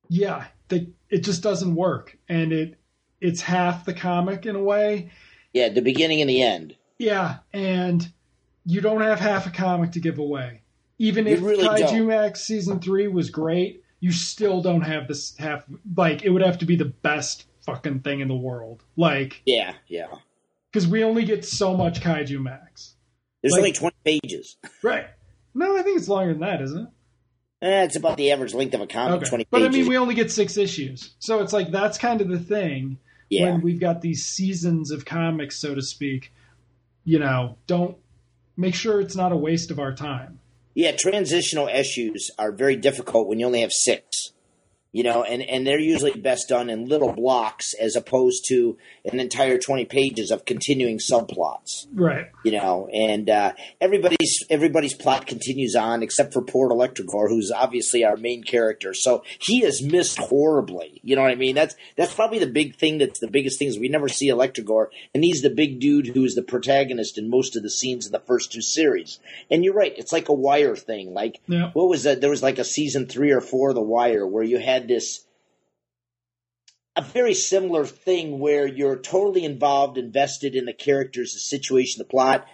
yeah, the, it just doesn't work, and it it's half the comic in a way. Yeah, the beginning and the end. Yeah, and you don't have half a comic to give away. Even You if really Kaiju don't. Max season three was great, you still don't have this half. Like, it would have to be the best fucking thing in the world. Like, Yeah, yeah. because we only get so much Kaijumax. There's Like- only 20 pages. Right. No, I think it's longer than that, isn't it? Eh, it's about the average length of a comic, 20 But I mean, we only get six issues. So it's like that's kind of the thing yeah. when we've got these seasons of comics, so to speak. You know, don't make sure it's not a waste of our time. Yeah, transitional issues are very difficult when you only have six. You know, and, and they're usually best done in little blocks as opposed to an entire 20 pages of continuing subplots. Right. you know, and uh, everybody's everybody's plot continues on except for poor Electrogor, who's obviously our main character. So he is missed horribly. You know what I mean? That's that's probably the big thing. That's the biggest thing is we never see Electrogor, and he's the big dude who is the protagonist in most of the scenes in the first two series. And you're right; it's like a Wire thing. Like Yeah. what was that? There was like a season three or four of The Wire where you had this a very similar thing where you're totally involved, invested in the characters, the situation, the plot,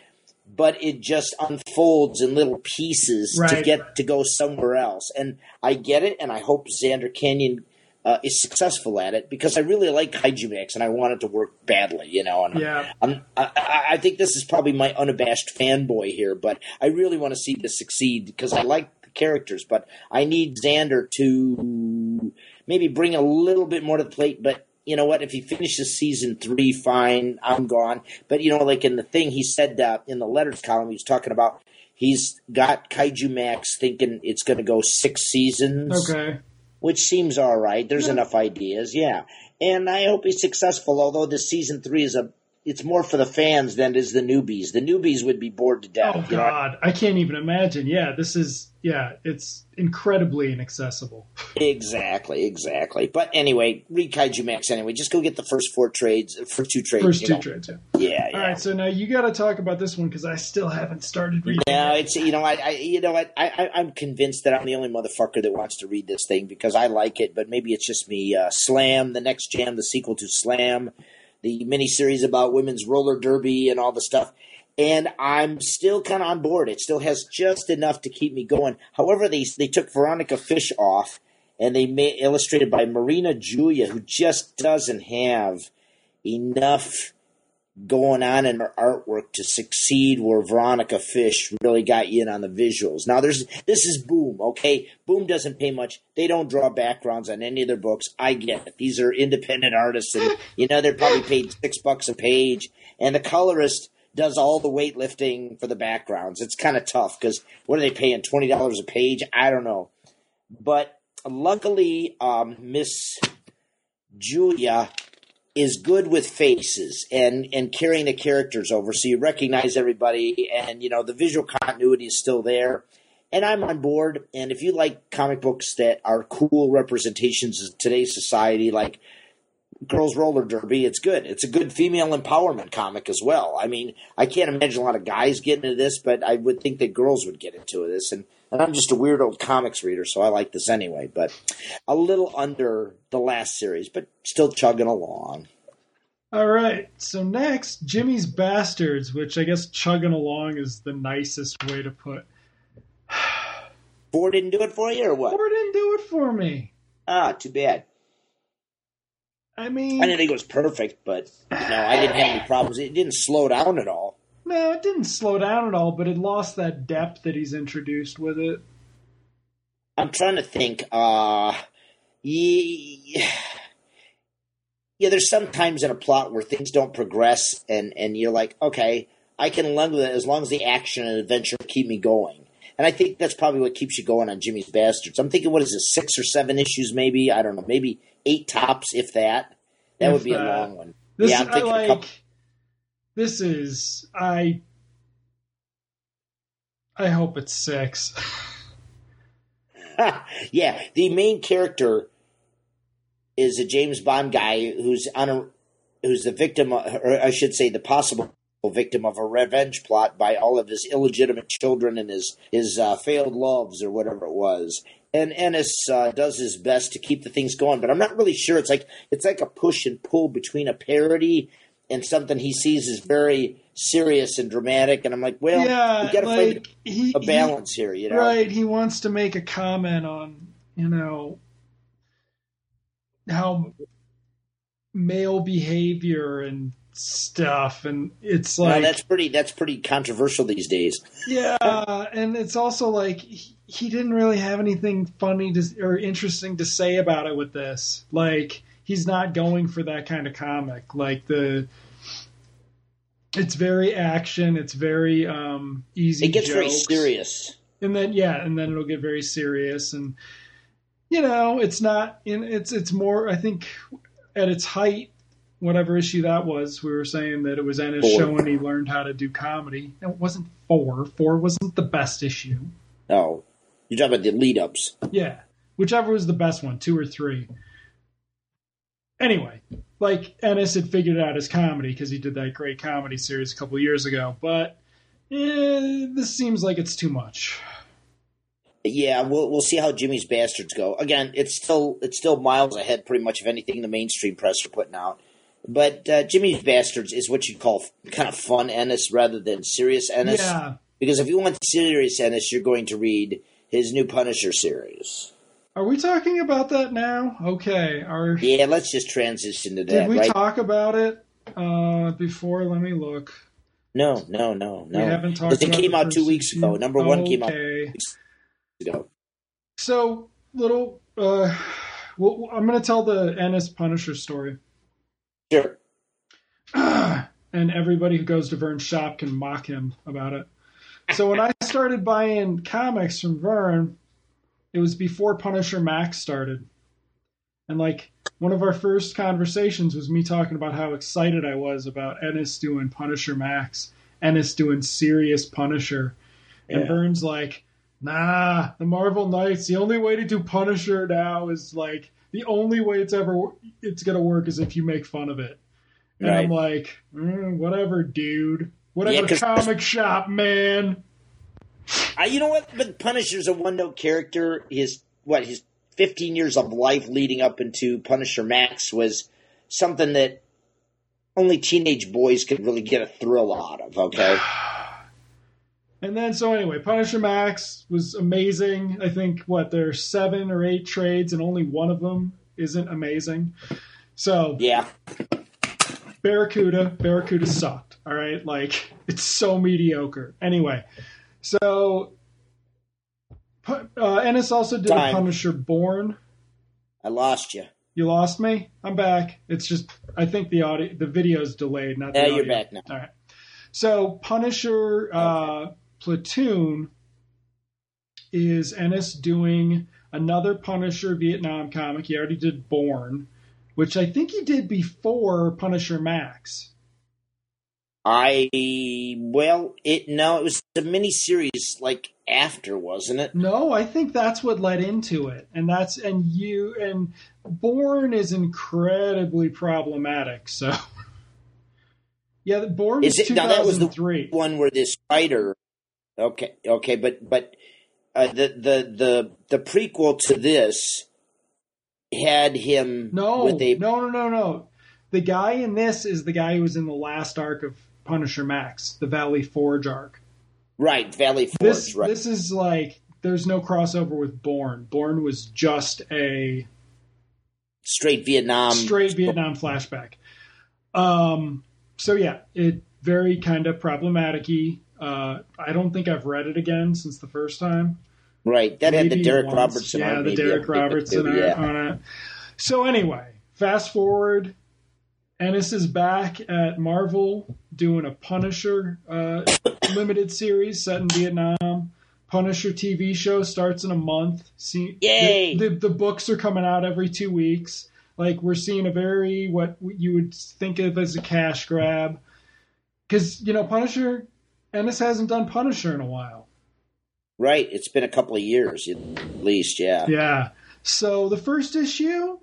but it just unfolds in little pieces to get to go somewhere else. And I get it, and I hope Zander Cannon uh, is successful at it because I really like Kaijumax and I want it to work badly, you know. And Yeah. I'm, I, I think this is probably my unabashed fanboy here, but I really want to see this succeed because I like characters, but I need Zander to maybe bring a little bit more to the plate. But you know what? If he finishes season three, fine, I'm gone. But you know, like in the thing he said uh, in the letters column, he was talking about he's got Kaijumax thinking it's going to go six seasons Okay. which seems all right. There's Yeah. enough ideas, yeah. And I hope he's successful. Although this season three is a, it's more for the fans than it is the newbies. The newbies would be bored to death. Oh you know? God, I can't even imagine. Yeah, this is yeah, it's incredibly inaccessible. Exactly, exactly. But anyway, read Kaijumax anyway. Just go get the first four trades, first two trades. First two know. trades. Yeah. Yeah, yeah. All right, so now you got to talk about this one because I still haven't started reading. No, it. it's you know I, I you know what I, I I'm convinced that I'm the only motherfucker that wants to read this thing because I like it, but maybe it's just me. Uh, Slam, the next jam, the sequel to Slam, the miniseries about women's roller derby and all the stuff, and I'm still kind of on board. It still has just enough to keep me going. However, they they took Veronica Fish off and they made illustrated by Marina Julia, who just doesn't have enough going on in her artwork to succeed where Veronica Fish really got you in on the visuals. Now there's this is Boom, okay? Boom doesn't pay much. They don't draw backgrounds on any of their books. I get it. These are independent artists and you know they're probably paid six bucks a page and the colorist does all the weightlifting for the backgrounds. It's kind of tough because what are they paying? Twenty dollars a page? I don't know. But luckily, um, Miss Julia is good with faces and and carrying the characters over. So you recognize everybody and you know the visual continuity is still there. And I'm on board. And if you like comic books that are cool representations of today's society like Girls Roller Derby it's good. It's a good female empowerment comic as well. I mean I can't imagine a lot of guys getting into this but I would think that girls would get into this. And and I'm just a weird old comics reader so I like this anyway but a little under the last series but still chugging along All right. So next, Jimmy's Bastards, which I guess chugging along is the nicest way to put. Four didn't do it for you, or what? Or didn't do it for me. Ah, too bad. I mean, I didn't think it was perfect, but you know, I didn't have any problems. It didn't slow down at all. No, it didn't slow down at all, but it lost that depth that he's introduced with it. I'm trying to think. Uh, yeah, yeah. There's sometimes in a plot where things don't progress, and and you're like, okay, I can live with it as long as the action and adventure keep me going. And I think that's probably what keeps you going on Jimmy's Bastards. I'm thinking, what is it, six or seven issues, maybe? I don't know, maybe eight tops, if that. That If would be a long one. This Yeah, I'm thinking a like. This is I. I hope it's six. yeah, the main character is a James Bond guy who's on a who's the victim, or I should say, the possible victim of a revenge plot by all of his illegitimate children and his his uh, failed loves or whatever it was. And Ennis uh, does his best to keep the things going, but I'm not really sure. It's like it's like a push and pull between a parody and something he sees is very serious and dramatic. And I'm like, well, yeah, we got to like, find he, a balance he, here, you know? Right. He wants to make a comment on, you know, how male behavior and stuff and it's like no, that's pretty that's pretty controversial these days yeah and it's also like he, he didn't really have anything funny to, or interesting to say about it with this like he's not going for that kind of comic like the it's very action it's very um easy it gets jokes. very serious and then yeah and then it'll get very serious and you know it's not in it's it's more i think at its height whatever issue that was, we were saying that it was Ennis Four. showing he learned how to do comedy. No, it wasn't four. Four wasn't the best issue. oh you're talking about the lead ups Yeah, whichever was the best one, two or three. Anyway, like Ennis had figured out his comedy because he did that great comedy series a couple years ago, but eh, this seems like it's too much. Yeah, we'll we'll see how Jimmy's Bastards go. Again, it's still it's still miles ahead, pretty much of anything the mainstream press are putting out. But uh, Jimmy's Bastards is what you'd call kind of fun Ennis rather than serious Ennis. Yeah. Because if you want serious Ennis, you're going to read his new Punisher series. Are we talking about that now? Okay. Are Yeah, let's just transition to that, did we right? talk about it uh, before? Let me look. no, no, no, no. We haven't talked. Because it came out two weeks ago. Number one came out Okay. ago. So little. Uh, well, I'm going to tell the Ennis Punisher story, Sure. and everybody who goes to Vern's shop can mock him about it. So when I started buying comics from Vern, it was before Punisher Max started, and like one of our first conversations was me talking about how excited I was about Ennis doing Punisher Max, Ennis doing serious Punisher, and Vern's like, nah, the Marvel Knights. The only way to do Punisher now is like the only way it's ever it's gonna work is if you make fun of it. And I'm like, mm, whatever, dude. Whatever, Yeah, comic shop, man. Uh, you know what? But Punisher's a one note character. His what his fifteen years of life leading up into Punisher Max was something that only teenage boys could really get a thrill out of. Okay, And then, so anyway, Punisher Max was amazing. I think, what, there are seven or eight trades, and only one of them isn't amazing. So, yeah, Barracuda, Barracuda sucked. All right, like it's so mediocre. Anyway, so uh, Ennis also did Time. a Punisher Born. I lost you. You lost me. I'm back. It's just I think the audio, the video's delayed. Not the Yeah, you're audio. back now. All right. So Punisher uh, Platoon is Ennis doing another Punisher Vietnam comic. He already did Born, which I think he did before Punisher Max. I well, it no, it was a mini series like after, wasn't it? No, I think that's what led into it, and that's and you and Born is incredibly problematic. So, yeah, Born Is was it now? That was the 2003. one where this fighter. Okay, okay, but but uh, the the the the prequel to this had him No, with a no, no, no, no. The guy in this is the guy who was in the last arc of Punisher Max, the Valley Forge arc. right Valley Forge, This right? this is like there's no crossover with Born. Born was just a straight Vietnam. straight Vietnam flashback. Um, so yeah, it very kind of problematic-y. Uh, I don't think I've read it again since the first time. Right, that had the Maybe Darick once. Robertson. Yeah, the maybe Darick Robertson yeah. on it. So anyway, fast forward. Ennis is back at Marvel doing a Punisher uh, limited series set in Vietnam. Punisher TV show starts in a month. See, Yay! The, the, the books are coming out every two weeks. Like we're seeing a very what you would think of as a cash grab, because you know Punisher Ennis hasn't done Punisher in a while. Right. It's been a couple of years at least. Yeah. Yeah. So the first issue,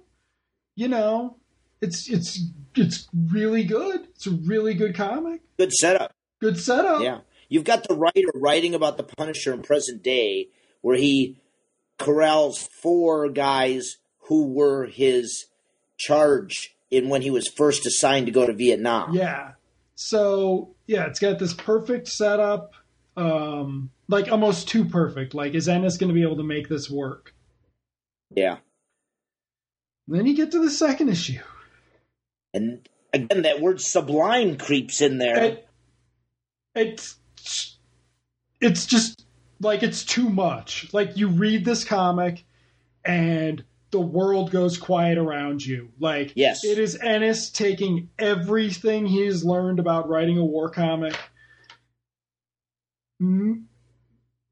you know, it's it's it's really good. It's a really good comic. Good setup. Good setup. Yeah. You've got the writer writing about the Punisher in present day, where he corrals four guys who were his charge in when he was first assigned to go to Vietnam. Yeah. So yeah, it's got this perfect setup, um, like almost too perfect. Like, is Ennis going to be able to make this work? Yeah. And then you get to the second issue, And again, that word sublime creeps in there. it, it's it's just like it's too much. Like you read this comic, and the world goes quiet around you. Like Yes. it is Ennis taking everything he's learned about writing a war comic, m-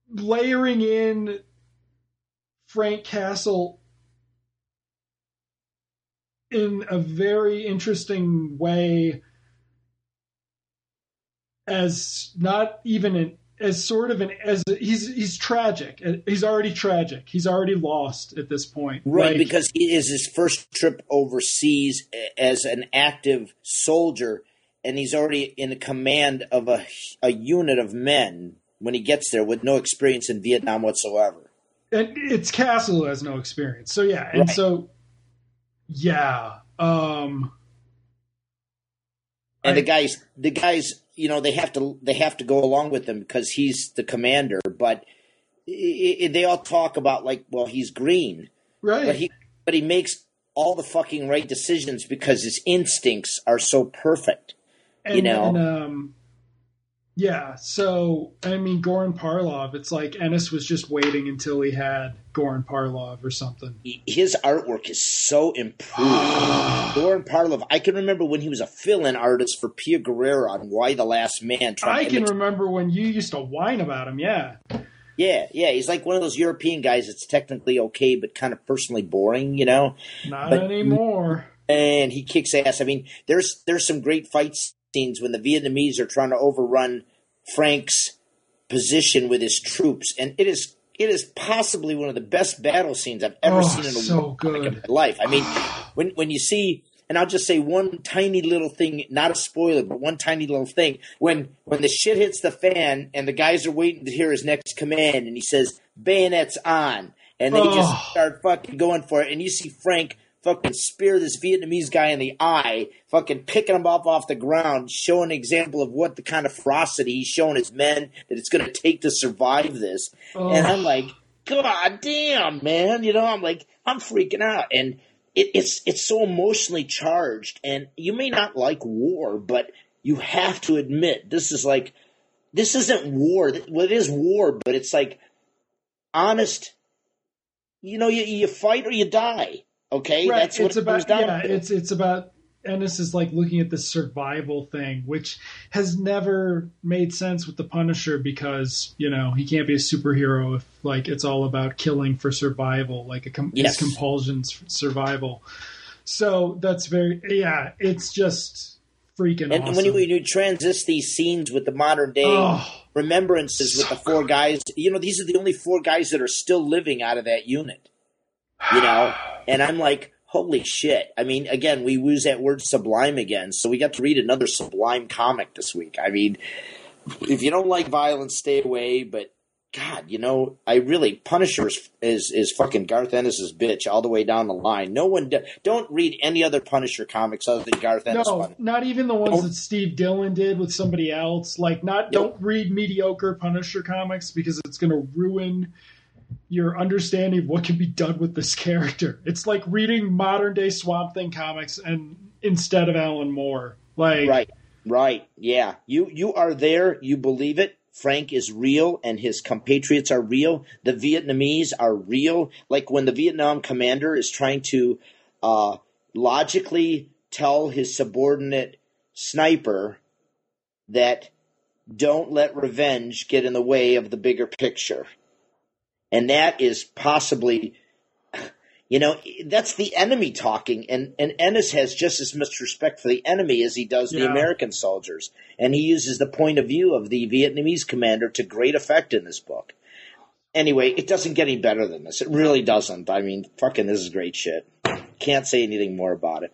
layering in Frank Castle in a very interesting way as not even an as sort of an as he's he's tragic he's already tragic he's already lost at this point Right, Like, because it is his first trip overseas as an active soldier, and he's already in command of a, a unit of men when he gets there with no experience in Vietnam whatsoever. and it's Castle who has no experience. So yeah, and Right. so yeah, um, And I- the guys, the guys, you know, they have to they have to go along with him because he's the commander. But i i they all talk about like, well, he's green, right? but he but he makes all the fucking right decisions because his instincts are so perfect. and, you know. and, um, yeah. So I mean, Goran Parlov. It's like Ennis was just waiting until he had Goran Parlov or something. his artwork is so improved. Goran Parlov, I can remember when he was a fill-in artist for Pia Guerra on Y the Last Man. I can remember when you used to whine about him. Yeah, yeah, yeah, he's like one of those European guys that's technically okay, but kind of personally boring, you know. not But- anymore. And he kicks ass. I mean, there's there's some great fight scenes when the Vietnamese are trying to overrun Frank's position with his troops, and it is it is possibly one of the best battle scenes I've ever Oh, seen in a so good. my life. I mean, when when you see, and I'll just say one tiny little thing, not a spoiler, but one tiny little thing. When when the shit hits the fan, and the guys are waiting to hear his next command, and he says, "Bayonets on," and they Oh. just start fucking going for it, and you see Frank fucking spear this Vietnamese guy in the eye, fucking picking him up off the ground, showing an example of what the kind of ferocity he's showing his men that it's going to take to survive this. Oh. And I'm like, God damn, man! You know, I'm like, I'm freaking out, and it, it's it's so emotionally charged. And you may not like war, but you have to admit this is like this isn't war. Well, it is war, but it's like honest. You know, you, you fight or you die. Okay, right. that's what it's it about down yeah. to. It's it's about Ennis is like looking at the survival thing, which has never made sense with the Punisher because you know he can't be a superhero if like it's all about killing for survival, like a com- Yes. his compulsions for survival. So that's very yeah. It's just freaking and awesome. when you, when you transist these scenes with the modern day Oh. remembrances with the four guys, you know, these are the only four guys that are still living out of that unit. You know, and I'm like, holy shit! I mean, again, we use that word sublime again, so we got to read another sublime comic this week. I mean, if you don't like violence, stay away. But God, you know, I really Punisher is is, is fucking Garth Ennis's bitch all the way down the line. No one do, don't read any other Punisher comics other than Garth Ennis. No, one. not even the ones Don't- that Steve Dillon did with somebody else. Like, not don't read mediocre Punisher comics because it's going to ruin your understanding of what can be done with this character. It's like reading modern day Swamp Thing comics and instead of Alan Moore. Like, Right, right, yeah. You you are there. You believe it. Frank is real, and his compatriots are real. The Vietnamese are real. Like when the Vietnam commander is trying to uh, logically tell his subordinate sniper that don't let revenge get in the way of the bigger picture, and that is possibly you know, that's the enemy talking, and, and Ennis has just as much respect for the enemy as he does the American soldiers. And he uses the point of view of the Vietnamese commander to great effect in this book. anyway, it doesn't get any better than this. It really doesn't. I mean, fucking, this is great shit. Can't say anything more about it.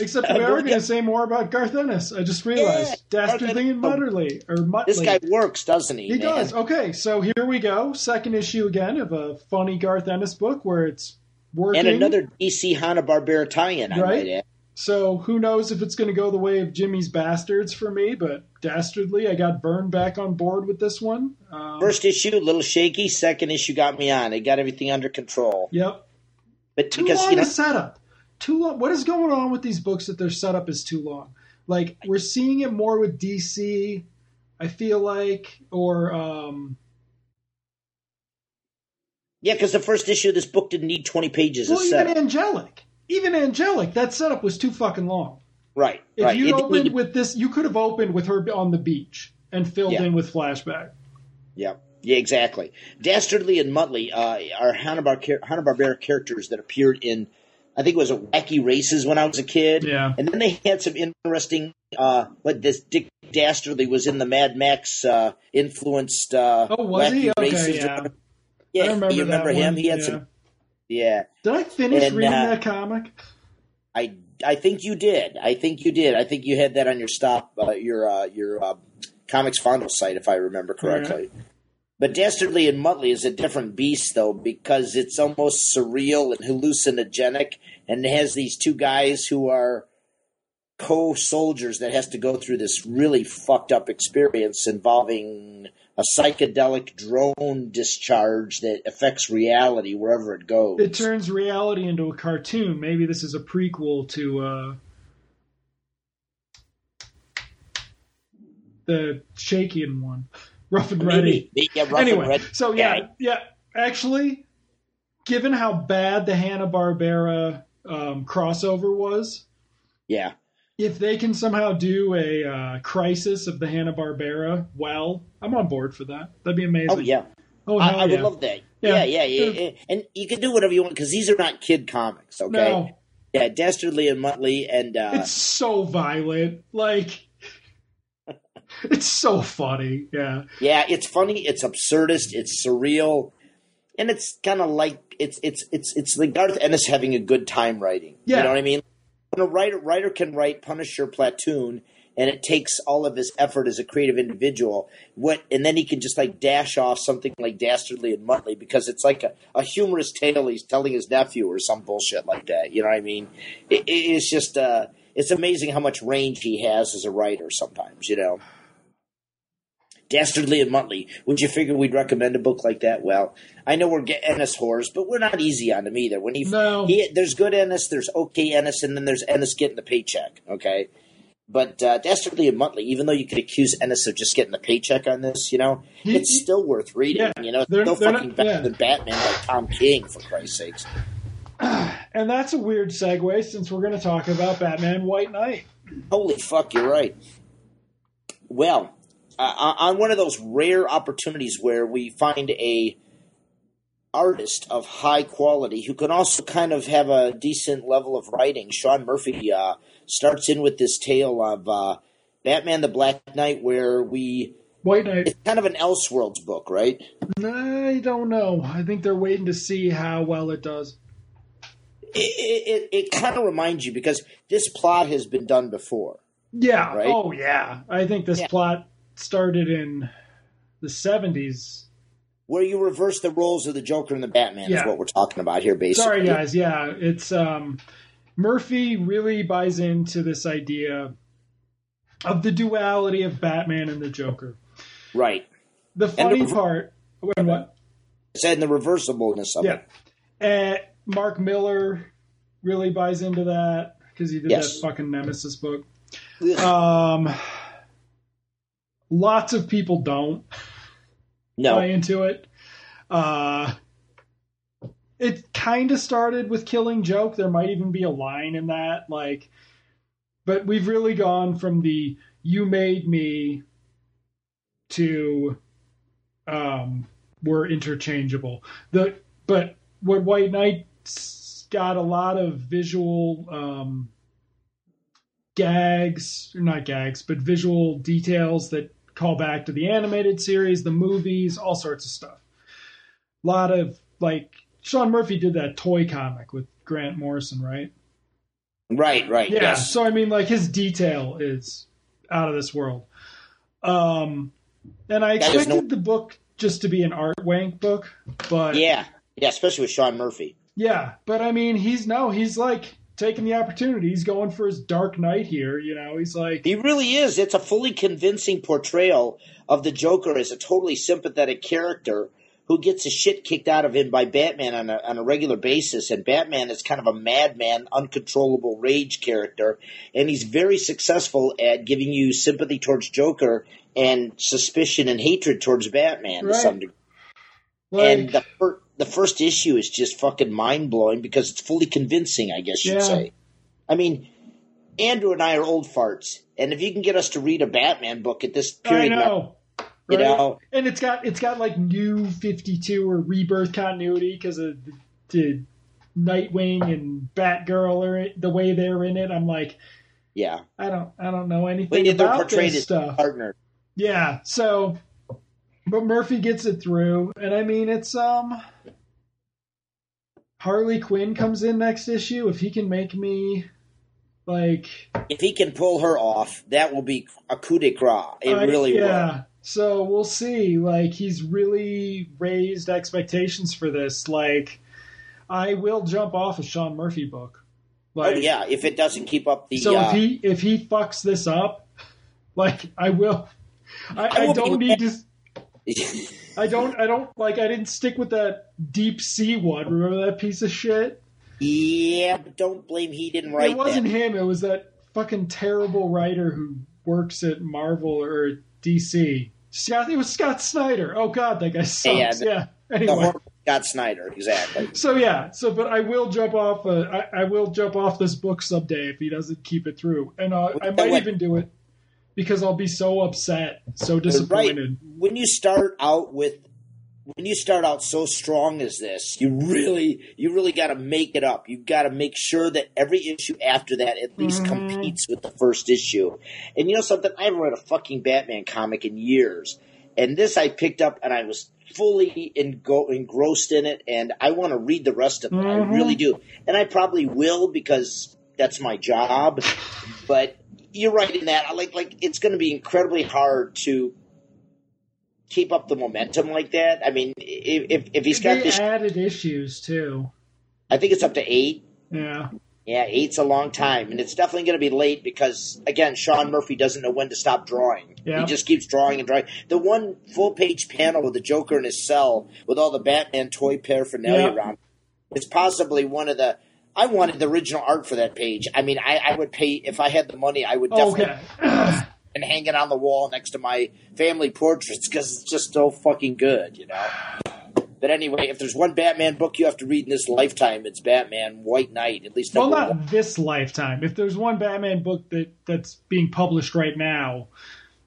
Except Uh, are we're going to say more about Garth Ennis. I just realized. Yeah, Dastardly and Garth Mutterly. Or Muttley. This guy works, doesn't he? He man? does. Okay, so here we go. Second issue again of a funny Garth Ennis book where it's working. And another DC Hanna Barbera tie-in, I Right. might add. So who knows if it's going to go the way of Jimmy's Bastards for me, but Dastardly, I got burned back on board with this one. Um, First issue, a little shaky. Second issue got me on. It got everything under control. Yep. But Too because long you know, a setup. Too long. What is going on with these books that their setup is too long? Like we're seeing it more with DC. I feel like, or um, yeah, because the first issue of this book didn't need twenty pages well, even. Angelic. Even Angelic, that setup was too fucking long. right, If right. you It opened needed- with this, you could have opened with her on the beach and filled Yeah. in with flashback. Yeah, yeah, exactly. Dastardly and Muttley uh, are Hanna Barbera characters that appeared in, I think it was a Wacky Races when I was a kid. Yeah. And then they had some interesting. Uh, what this Dick Dastardly was in the Mad Max uh, influenced. Uh, Oh, was Wacky he? Okay, Races. yeah. Yeah, I remember you remember that him? one, He had yeah. some. Yeah, Did I finish And, reading uh, that comic? I I think you did. I think you did. I think you had that on your stop uh, your uh, your uh, comics fondle site, if I remember correctly. But Dastardly and Muttley is a different beast, though, because it's almost surreal and hallucinogenic, and has these two guys who are co-soldiers that has to go through this really fucked up experience involving a psychedelic drone discharge that affects reality wherever it goes. It turns reality into a cartoon. Maybe this is a prequel to uh, the Chaykin one, Ruff and Reddy. Maybe- yeah, rough anyway, and ready. so yeah, yeah. Actually, given how bad the Hanna Barbera um, crossover was, yeah. if they can somehow do a uh, crisis of the Hanna Barbera, well, I'm on board for that. That'd be amazing. Oh yeah. Oh, I, I would yeah. love that. Yeah. Yeah, yeah, yeah. yeah. And you can do whatever you want because these are not kid comics, okay? No, Yeah, Dastardly and Muttley and uh, it's so violent. Like, it's so funny. Yeah. yeah, it's funny, it's absurdist, it's surreal, and it's kind of like it's it's it's it's like Garth Ennis having a good time writing. Yeah. You know what I mean? When a writer writer can write Punisher Platoon. And it takes all of his effort as a creative individual. What, and then he can just like dash off something like Dastardly and Muttley because it's like a, a humorous tale he's telling his nephew or some bullshit like that. You know what I mean? It, it- it's just, uh, it's amazing how much range he has as a writer sometimes, you know. Dastardly and Muttley. Would you figure we'd recommend a book like that? Well, I know we're getting Ennis whores, but we're not easy on him either. When he, No. he there's good Ennis, there's okay Ennis, and then there's Ennis getting the paycheck. Okay, but uh, Dastardly and Muttley, even though you could accuse Ennis of just getting the paycheck on this, you know, He- it's he- still worth reading. Yeah, you know, they're- no they're fucking not- better yeah. than Batman by Tom King, for Christ's sakes. And that's a weird segue since we're going to talk about Batman White Knight. Holy fuck, you're right. Well, uh, on one of those rare opportunities where we find a artist of high quality who can also kind of have a decent level of writing, Sean Murphy uh, starts in with this tale of uh, Batman the Black Knight, where we White Knight. it's kind of an Elseworlds book, right? I don't know. I think they're waiting to see how well it does. It, it, it kind of reminds you because this plot has been done before. Yeah. Right? Oh, yeah. I think this Yeah. plot started in the 70s. Where you reverse the roles of the Joker and the Batman Yeah. is what we're talking about here, basically. Sorry, guys. Yeah, it's um, Murphy really buys into this idea of the duality of Batman and the Joker. Right. The funny rever- part, when what? and the reversibleness of Yeah, it. and Mark Millar really buys into that because he did Yes. that fucking Nemesis book. Ugh. Um, lots of people don't. no, buy into it. Uh, it kind of started with Killing Joke. There might even be a line in that, like, but we've really gone from the "you made me" to um, we're interchangeable. The but what White Knight's got a lot of visual um, gags, or not gags, but visual details that call back to the animated series, the movies, all sorts of stuff. A lot of like Sean Murphy did that toy comic with Grant Morrison, right? Right, right. Yeah. Yes. So I mean, like his detail is out of this world. Um, and I That expected no- the book just to be an art wank book, but Yeah. Yeah, especially with Sean Murphy. Yeah, but I mean, he's no, he's like taking the opportunity. He's going for his Dark Knight here. You know, he's like, He really is. It's a fully convincing portrayal of the Joker as a totally sympathetic character who gets the shit kicked out of him by Batman on a, on a regular basis. And Batman is kind of a madman, uncontrollable rage character. And he's very successful at giving you sympathy towards Joker and suspicion and hatred towards Batman to some degree. like and the, fir- the first issue is just fucking mind blowing because it's fully convincing, I guess you'd Yeah. say. I mean, Andrew and I are old farts, and if you can get us to read a Batman book at this period, I know, you right? know, and it's got it's got like new Fifty Two or Rebirth continuity because of the, the Nightwing and Batgirl in- the way they're in it. I'm like, yeah, I don't I don't know anything they're about portrayed this as stuff. partner. Yeah, so but Murphy gets it through, and I mean it's um Harley Quinn comes in next issue. If he can make me like If he can pull her off, that will be a coup de grace. It I- really yeah. will. So we'll see. Like he's really raised expectations for this. Like I will jump off a Sean Murphy book. Like oh yeah, if it doesn't keep up the, so uh, if he if he fucks this up, like I will I, I I don't need to I don't I don't like I didn't stick with that deep sea one. Remember that piece of shit? yeah, but don't blame he didn't write it wasn't that. him, it was that fucking terrible writer who works at Marvel or DC. Scott it was Scott Snyder. Oh god, that guy sucks. Yeah, Yeah. Anyway. Scott Snyder, exactly. so yeah, so but I will jump off. Uh, I, I will jump off this book someday if he doesn't keep it through, and uh, I might even do it because I'll be so upset, so disappointed. Right. disappointed. When you start out with when you start out so strong as this, you really you really got to make it up. You got to make sure that every issue after that at least Mhm. competes with the first issue. And you know something? I haven't read a fucking Batman comic in years, and this I picked up and I was fully engo- engrossed in it, and I want to read the rest of it. I Mhm. really do, and I probably will because that's my job. But you're right in that. I Like like it's going to be incredibly hard to keep up the momentum like that. I mean, if if, if he's got they this, added issues too. I think it's up to eight. Yeah, Yeah, eight's a long time, and it's definitely going to be late because again, Sean Murphy doesn't know when to stop drawing. Yeah. He just keeps drawing and drawing. The one full page panel with the Joker in his cell with all the Batman toy paraphernalia Yeah. around is possibly one of the. I wanted the original art for that page. I mean, I, I would pay if I had the money. I would oh, definitely okay. and hang it on the wall next to my family portraits because it's just so fucking good, you know. But anyway, if there's one Batman book you have to read in this lifetime, it's Batman White Knight. At least well, number one. not this lifetime. If there's one Batman book that that's being published right now,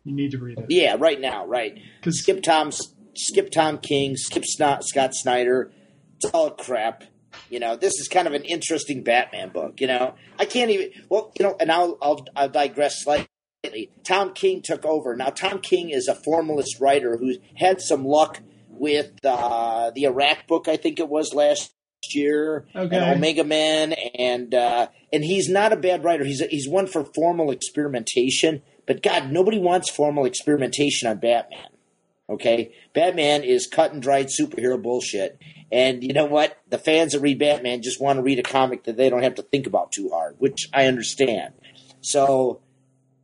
you need to read it. Yeah, right now, right. 'Cause- Skip Tom, skip Tom King, skip Snot, Scott Snyder. It's all crap. You know, this is kind of an interesting Batman book. You know, I can't even. Well, you know, and I'll I'll, I'll digress slightly. Tom King took over. Now, Tom King is a formalist writer who had some luck with uh, the Iraq book. I think it was last year, Okay. and Omega Man, and uh, and he's not a bad writer. He's he's one for formal experimentation. But God, nobody wants formal experimentation on Batman. Okay, Batman is cut and dried superhero bullshit, and you know what? The fans that read Batman just want to read a comic that they don't have to think about too hard, which I understand. So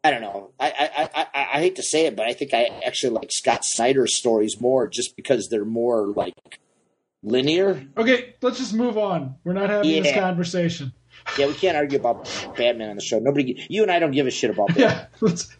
I don't know. I I, I, I hate to say it, but I think I actually like Scott Snyder's stories more, just because they're more like linear. Okay, let's just move on. We're not having this conversation. Yeah, we can't argue about Batman on the show. Nobody, you and I don't give a shit about Batman. Yeah, let's.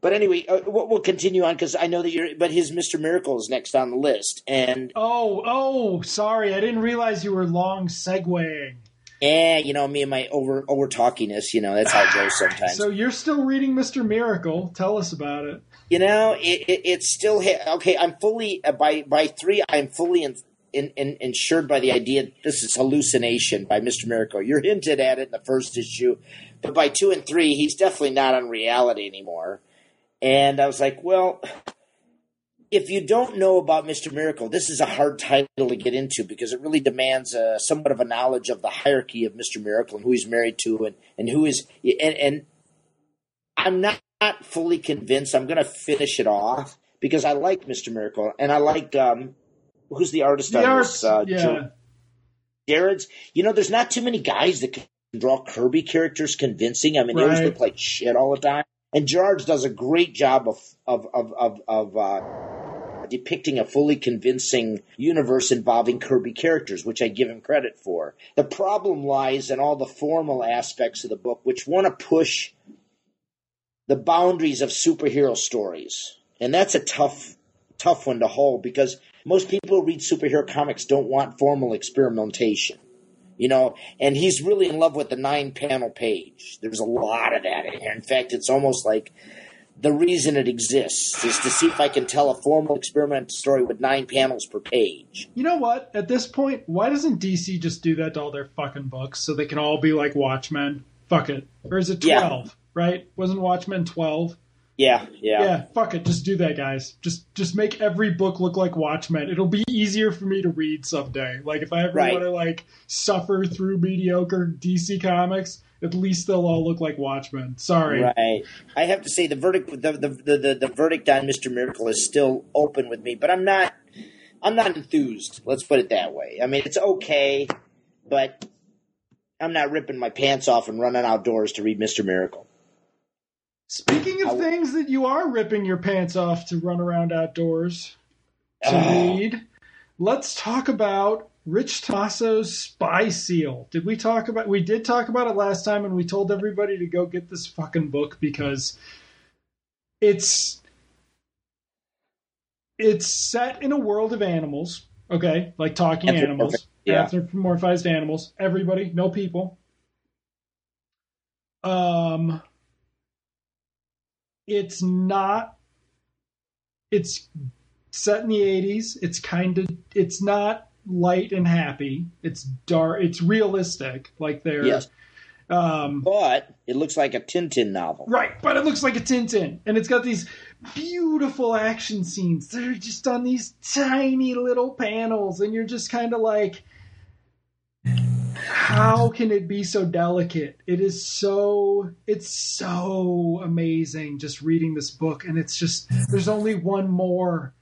But anyway, uh, we'll, continue on because I know that you're. But his Mister Miracle is next on the list, and Oh, oh, sorry, I didn't realize you were long segueing. yeah, you know me and my over over talkiness. You know that's how it goes sometimes. So you're still reading Mister Miracle? Tell us about it. you know, it, it, it's still okay. I'm fully uh, by by three. I'm fully in, in, in, insured by the idea that this is hallucination by Mister Miracle. You're hinted at it in the first issue, but by two and three, he's definitely not on reality anymore. And I was like, well, if you don't know about Mr. Miracle, this is a hard title to get into because it really demands a, somewhat of a knowledge of the hierarchy of Mr. Miracle and who he's married to and, and who is and, and I'm not, not fully convinced. I'm going to finish it off because I like Mr. Miracle and I like um, who's the artist The on art, this? Uh, yeah. Gerads. You know, there's not too many guys that can draw Kirby characters convincing. I mean, they always look like shit all the time. And George does a great job of of of of, of uh, depicting a fully convincing universe involving Kirby characters, which I give him credit for. The problem lies in all the formal aspects of the book, which want to push the boundaries of superhero stories, and that's a tough tough one to hold because most people who read superhero comics don't want formal experimentation. You know, and he's really in love with the nine panel page. There's a lot of that in here. In fact, it's almost like the reason it exists is to see if I can tell a formal experiment story with nine panels per page. You know what? At this point, why doesn't DC just do that to all their fucking books so they can all be like Watchmen? Fuck it. Or is it Yeah. 12, right? Wasn't Watchmen 12? Yeah, yeah. Yeah, fuck it. Just do that, guys. Just just make every book look like Watchmen. It'll be easier for me to read someday. Like if I ever Right. want to like suffer through mediocre DC comics, at least they'll all look like Watchmen. Sorry. Right. I have to say the verdict the, the the, the the verdict on Mr. Miracle is still open with me, but I'm not I'm not enthused. Let's put it that way. I mean, it's okay, but I'm not ripping my pants off and running outdoors to read Mr. Miracle. Speaking of I- things that you are ripping your pants off to run around outdoors to Ah. read, let's talk about Rich Tommaso's Spy Seal. Did we talk about? We did talk about it last time, and we told everybody to go get this fucking book because it's it's set in a world of animals. Okay, like talking animals, yeah. anthropomorphized animals. Everybody, no people. Um, it's not. It's set in the 80s. It's kind of. It's not light and happy. It's dark. It's realistic. Like they're. Yes. Um, But it looks like a Tintin novel. Right, but it looks like a Tintin, and it's got these beautiful action scenes that are just on these tiny little panels, and you're just kind of like, how can it be so delicate? It is so, it's so amazing just reading this book, and it's just, there's only one more.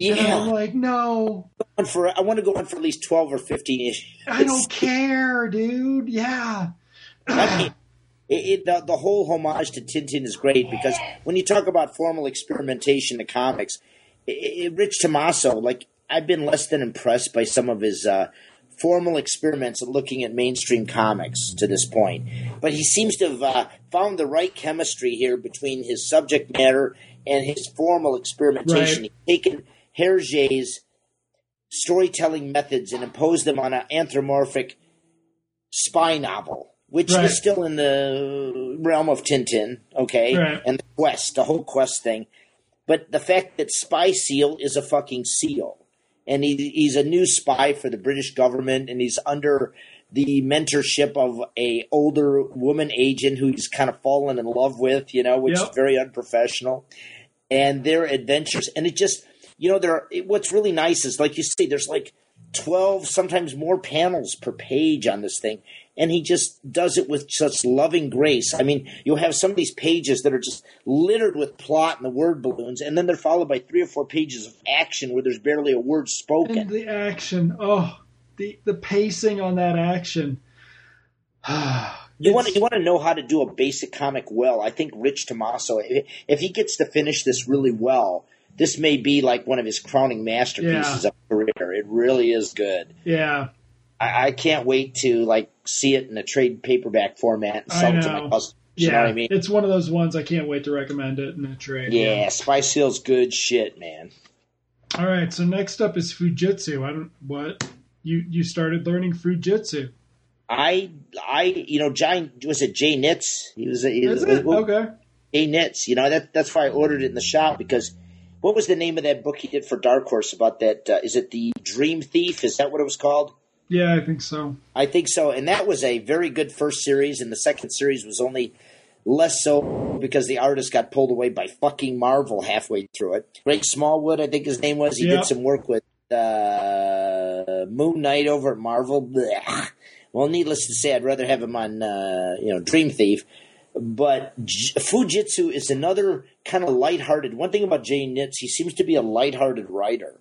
And I'm Yeah. like, no, For, I want to go on for at least 12 or 15 issues. I don't care, dude. Yeah. It, it, the, the whole homage to Tintin is great because when you talk about formal experimentation in comics, i i Rich Tommaso, like I've been less than impressed by some of his uh, formal experiments at looking at mainstream comics to this point. But he seems to have uh, found the right chemistry here between his subject matter and his formal experimentation. Right. He's taken Hergé's storytelling methods and imposed them on an anthropomorphic spy novel, which Right. is still in the realm of Tintin, okay, Right. and the quest, the whole quest thing. But the fact that Spy Seal is a fucking seal, and he, he's a new spy for the British government, and he's under the mentorship of a older woman agent who he's kind of fallen in love with, you know, which Yep. is very unprofessional. And their adventures, and it just, you know, there. Are, it, what's really nice is, like you say, there's like twelve, sometimes more panels per page on this thing, and he just does it with such loving grace. I mean, you'll have some of these pages that are just littered with plot and the word balloons, and then they're followed by three or four pages of action where there's barely a word spoken. And the action, oh, the the pacing on that action. You want to you want to know how to do a basic comic well. I think Rich Tommaso, if if he gets to finish this really well, this may be like one of his crowning masterpieces Yeah. of career. It really is good. Yeah, I, I can't wait to like see it in a trade paperback format and sell it to my customers. yeah. You know what I mean? It's one of those ones I can't wait to recommend it in a trade. Yeah, Spy Seal's good shit, man. All right. So next up is Fu Jitsu. I don't what you you started learning Fu Jitsu. I I you know Jay was it Jay Nitz? He was, he was Is it well, okay? Jay Nitz. You know that that's why I ordered it in the shop because what was the name of that book he did for Dark Horse about that? Uh, is it the Dream Thief? Is that what it was called? Yeah, I think so. I think so. And that was a very good first series, and the second series was only Less so because the artist got pulled away by fucking Marvel halfway through it. Greg Smallwood, I think his name was. He did some work with uh, Moon Knight over at Marvel. Blech. Well, needless to say, I'd rather have him on, uh, you know, Dream Thief. But J- Fu Jitsu is another kind of lighthearted. One thing about Jay Nitz, he seems to be a lighthearted writer,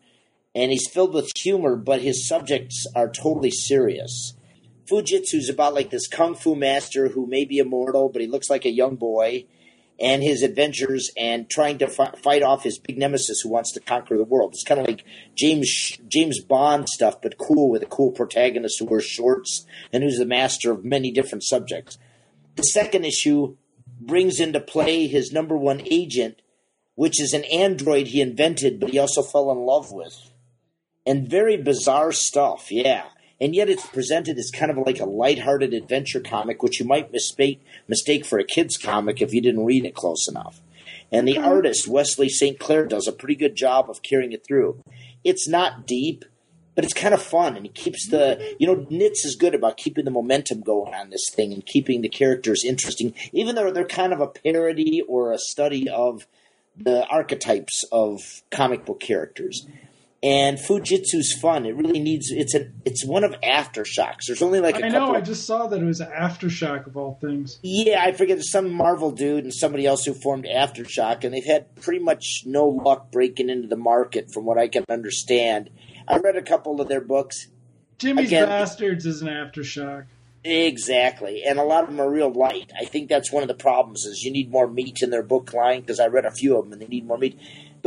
and he's filled with humor, but his subjects are totally serious. Fu Jitsu's about like this kung fu master who may be immortal, but he looks like a young boy, and his adventures and trying to fi- fight off his big nemesis who wants to conquer the world. It's kind of like James James Bond stuff, but cool with a cool protagonist who wears shorts and who's the master of many different subjects. The second issue brings into play his number one agent, which is an android he invented, but he also fell in love with. And very bizarre stuff, yeah. And yet it's presented as kind of like a lighthearted adventure comic, which you might mistake mistake for a kid's comic if you didn't read it close enough. And the mm-hmm. artist, Wesley St. Claire, does a pretty good job of carrying it through. It's not deep, but it's kind of fun and he keeps the you know Nitz is good about keeping the momentum going on this thing and keeping the characters interesting even though they're kind of a parody or a study of the archetypes of comic book characters and Fu Jitsu's fun it really needs it's a it's one of aftershocks there's only like a I couple I know. I just saw that it was an Aftershock of all things. yeah, I forget there's some Marvel dude and somebody else who formed Aftershock, and they've had pretty much no luck breaking into the market, from what I can understand. I read a couple of their books. Jimmy's Again- Bastards is an Aftershock. Exactly, and a lot of them are real light. I think that's one of the problems is you need more meat in their book line because I read a few of them and they need more meat.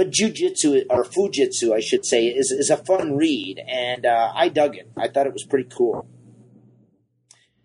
But Jujitsu or Fu Jitsu, I should say, is is a fun read, and uh, I dug it. I thought it was pretty cool.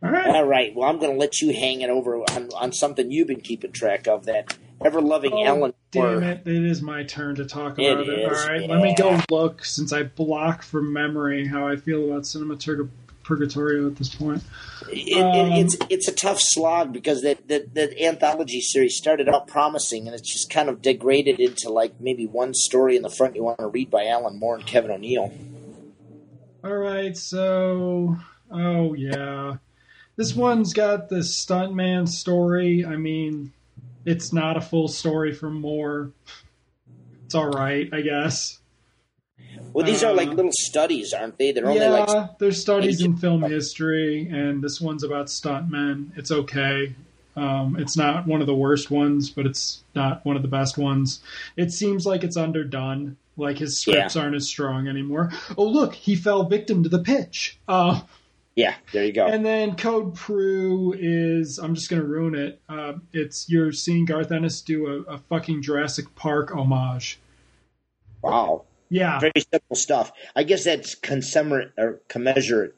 All right. All right, well, I'm going to let you hang it over on, on something you've been keeping track of that ever loving Oh, Ellen. damn it. It is my turn to talk about it. All right. Let me go look since I block from memory how I feel about Cinema Turg- Purgatorio at this point. It, Um, it, it's it's a tough slog because that the, the anthology series started out promising and it's just kind of degraded into like maybe one story in the front you want to read by Alan Moore and Kevin O'Neill. All right. So, oh, yeah. This one's got the stuntman story. I mean, it's not a full story from Moore. It's all right, I guess. Well, these are like Uh, little studies, aren't they? They're only yeah, like there's studies in film history, and this one's about stuntmen. It's okay. Um, it's not one of the worst ones, but it's not one of the best ones. It seems like it's underdone. Like his scripts aren't as strong anymore. Oh, look, he fell victim to the pitch. Uh, yeah. There you go. and then Code Pru is I'm just gonna ruin it. Uh, it's you're seeing Garth Ennis do a, a fucking Jurassic Park homage. wow, Yeah, very simple stuff. I guess that's commensurate or commensurate.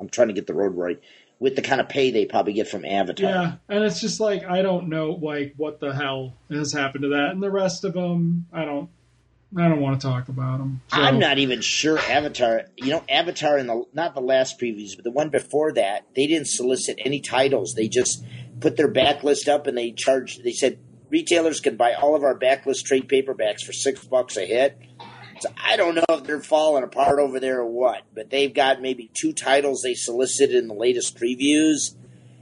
I'm trying to get the road right with the kind of pay they probably get from Avatar. Yeah, and it's just like I don't know, like what the hell has happened to that, and the rest of them, I don't, I don't want to talk about them. So, I'm not even sure Avatar. You know, Avatar in the not the last previews, but the one before that, they didn't solicit any titles. They just put their backlist up and they charged. They said retailers can buy all of our backlist trade paperbacks for six bucks a hit. So I don't know if they're falling apart over there or what, but they've got maybe two titles they solicited in the latest previews,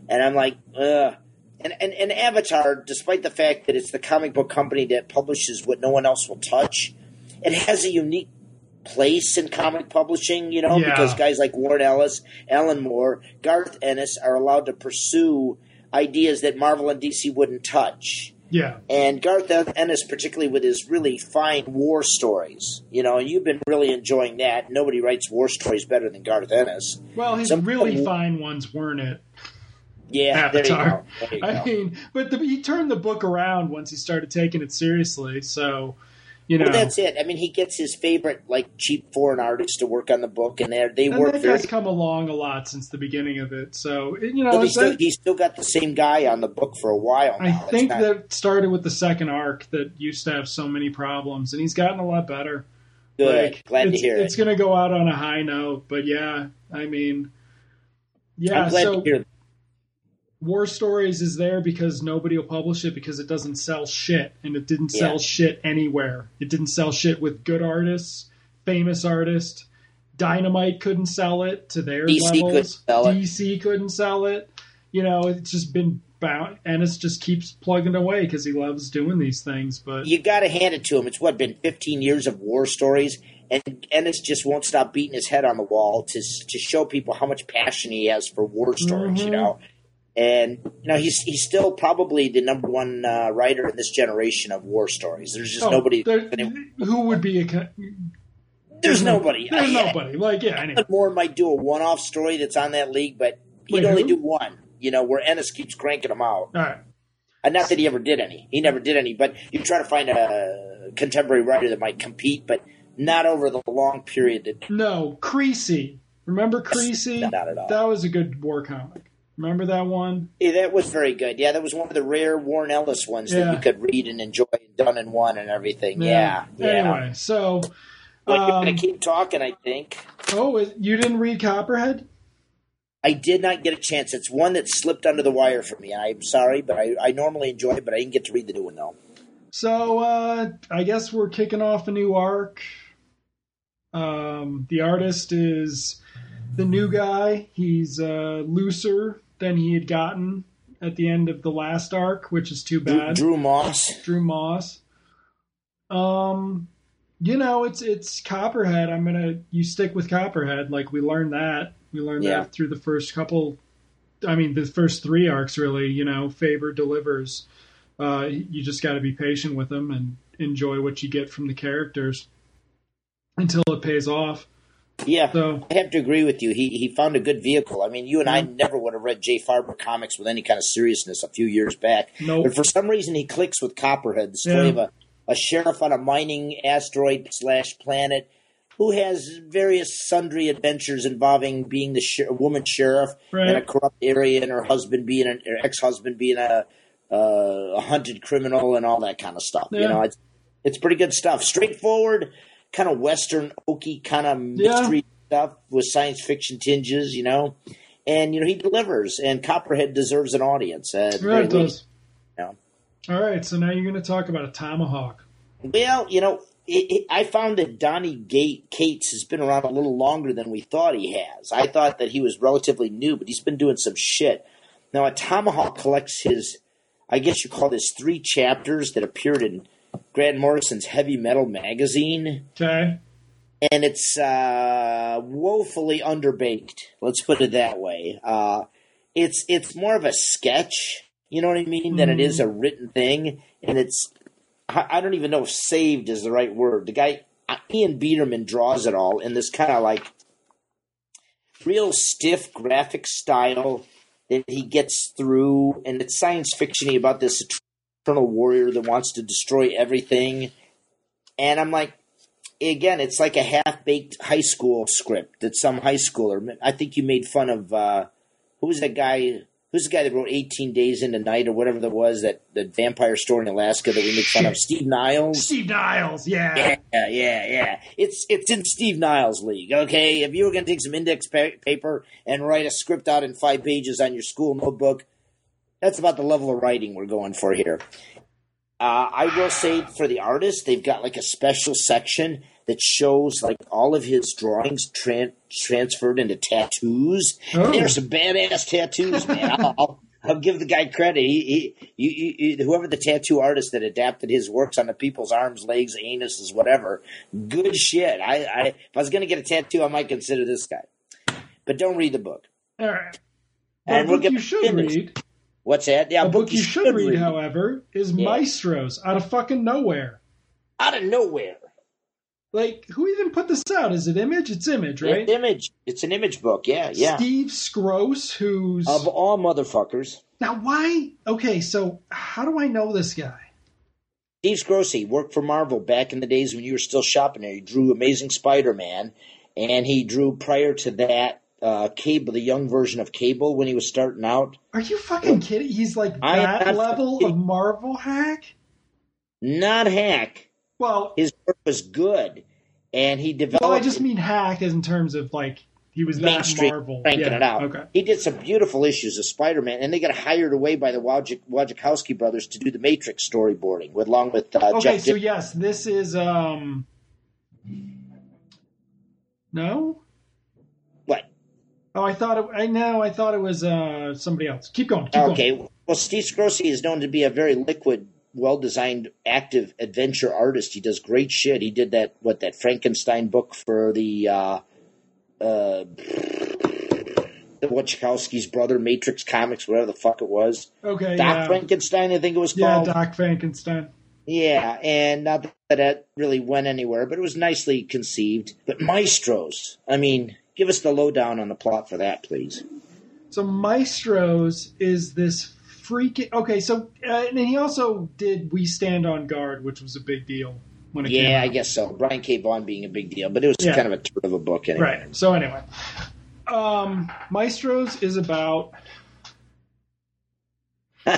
and I'm like, ugh. And, and, and Avatar, despite the fact that it's the comic book company that publishes what no one else will touch, it has a unique place in comic publishing, you know, Yeah. because guys like Warren Ellis, Alan Moore, Garth Ennis are allowed to pursue ideas that Marvel and DC wouldn't touch. Yeah, And Garth Ennis, particularly with his really fine war stories, you know, and you've been really enjoying that. Nobody writes war stories better than Garth Ennis. well, his Some- really fine ones weren't it? Yeah, there you Avatar. go. There you I go. mean, but the, he turned the book around once he started taking it seriously. So, you know, Well, that's it. I mean, he gets his favorite, like, cheap foreign artists to work on the book, and they're, they and work that very guy's come along a lot since the beginning of it. So, you know, he's, still, a- he's still got the same guy on the book for a while. Now. I think not- that started with the second arc that used to have so many problems, and he's gotten a lot better. good. Like, Glad to it's, hear It's it. going to go out on a high note, but yeah, I mean, yeah. I'm glad so to hear. War Stories is there because nobody will publish it because it doesn't sell shit, and it didn't sell Yeah. shit anywhere. It didn't sell shit with good artists, famous artists. Dynamite couldn't sell it to their DC couldn't levels. sell it. DC couldn't sell it. You know, it's just been bound, and Ennis just keeps plugging away because he loves doing these things. But You got to hand it to him. It's what been 15 years of war stories, and Ennis just won't stop beating his head on the wall to to show people how much passion he has for war stories. You Mhm. know, and you know he's he's still probably the number one uh, writer in this generation of war stories. There's just oh, nobody. there- who would be a There's nobody. There's I- nobody. Like yeah, anyway. Moore might do a one-off story that's on that league, but he'd Wait, only who? do one. You know, where Ennis keeps cranking them out. All right. And not that he ever did any. He never did any. But you try to find a contemporary writer that might compete, but not over the long period that No, Crécy. Remember Crécy? Not at all. That was a good war comic. Remember that one? Yeah, that was very good. Yeah, that was one of the rare Warren Ellis ones that you could read and enjoy, and done in one and everything. Yeah, yeah. Anyway, so But you're um, gonna keep talking. I think oh, you didn't read Copperhead? I did not get a chance. It's one that slipped under the wire for me. I'm sorry, but I, I normally enjoy it, but I didn't get to read the new one though. So uh, I guess we're kicking off a new arc. Um, the artist is the new guy. He's uh, looser than he had gotten at the end of the last arc, which is too bad. Drew Moss. Drew Moss. Um, you know, it's it's Copperhead. I'm gonna you stick with Copperhead. Like we learned that we learned Yeah. that through the first couple. I mean, the first three arcs really. You know, Faerber delivers. Uh, you just got to be patient with them and enjoy what you get from the characters until it pays off. Yeah, So I have to agree with you. He he found a good vehicle. I mean, you and I never would have read Jay Faerber comics with any kind of seriousness a few years back. Nope. But for some reason, he clicks with Copperhead, the story Yeah. of a, a sheriff on a mining asteroid slash planet who has various sundry adventures involving being the sher- woman sheriff Right. in a corrupt area and her husband being an ex husband being a uh, a hunted criminal and all that kind of stuff. You know, it's it's pretty good stuff. Straightforward, kind of western oaky kind of Yeah. mystery stuff with science fiction tinges. You know. And you know he delivers, and Copperhead deserves an audience. Uh, at right, it does. Yeah. All right, so now you're going to talk about Atomahawk. Well, you know, it, it, I found that Donny Gate Cates has been around a little longer than we thought he has. I thought that he was relatively new, but he's been doing some shit. Now, Atomahawk collects his, I guess you call this three chapters that appeared in Grant Morrison's Heavy Metal magazine, Okay. and it's uh, woefully underbaked. Let's put it that way. Uh, it's it's more of a sketch, you know what I mean, than it is a written thing, and it's I I don't even know if saved is the right word. The guy uh, Ian Bederman draws it all in this kind of like real stiff graphic style that he gets through, and it's science fictiony about this eternal warrior that wants to destroy everything. And I'm like, again, it's like a half baked high school script that some high schooler. I think you made fun of uh, who was that guy? Who's the guy that wrote 18 Days into Night or whatever that was that the vampire store in Alaska that we make fun of? Steve Niles. Steve Niles, yeah. Yeah, yeah, yeah. It's it's in Steve Niles' league. Okay, if you were going to take some index pa- paper and write a script out in five pages on your school notebook, that's about the level of writing we're going for here. Uh, I will say for the artist, they've got like a special section that shows like all of his drawings tran- transferred into tattoos. Oh. There's some badass tattoos, man. I'll, I'll, I'll give the guy credit. He, he whoever the tattoo artist that adapted his works onto people's arms, legs, anuses, whatever, good shit. I, I if I was gonna get a tattoo, I might consider this guy. But don't read the book. All right. And we'll get you should read, What's that? Yeah, a book you should read, however, is Yeah. Maestros out of fucking nowhere. out of nowhere. Like, who even put this out? Is it Image? It's Image, right? It's image. It's an image book. Yeah, yeah. Steve Skroce, who's Of all motherfuckers, now why? Okay, so how do I know this guy? Steve Skroce worked for Marvel back in the days when you were still shopping there. He drew Amazing Spider-Man, and he drew prior to that uh, Cable, the young version of Cable when he was starting out. Are you fucking kidding? He's like I that not level of Marvel hack. Not hack. Well, His work was good, and he developed. well, I just mean hack as in terms of like he was that mainstream Marvel. cranking yeah, it out. Okay. He did some beautiful issues of Spider-Man, and they got hired away by the Wojcik- Wachowski brothers to do the Matrix storyboarding, with, along with uh, Okay, Jeff. so Dick- yes, this is um. No. Oh, I thought it. I know. I thought it was uh somebody else. Keep going. Keep going. Okay. Well, Steve Skroce is known to be a very liquid, well designed, active adventure artist. He does great shit. He did that what that Frankenstein book for the uh, uh, the Wachowski's brother, Matrix Comics, whatever the fuck it was. Okay, Doc yeah, Frankenstein, I think it was yeah, called. Doc Frankenstein. Yeah, and not that that really went anywhere, but it was nicely conceived. But Maestros, I mean, give us the lowdown on the plot for that, please. So Maestros is this freaking okay. So uh, and he also did We Stand on Guard, which was a big deal when it came Yeah. I guess so. Brian K. Vaughan being a big deal, but it was Yeah. kind of a turd of a book anyway. Right. So anyway, um, Maestros is about.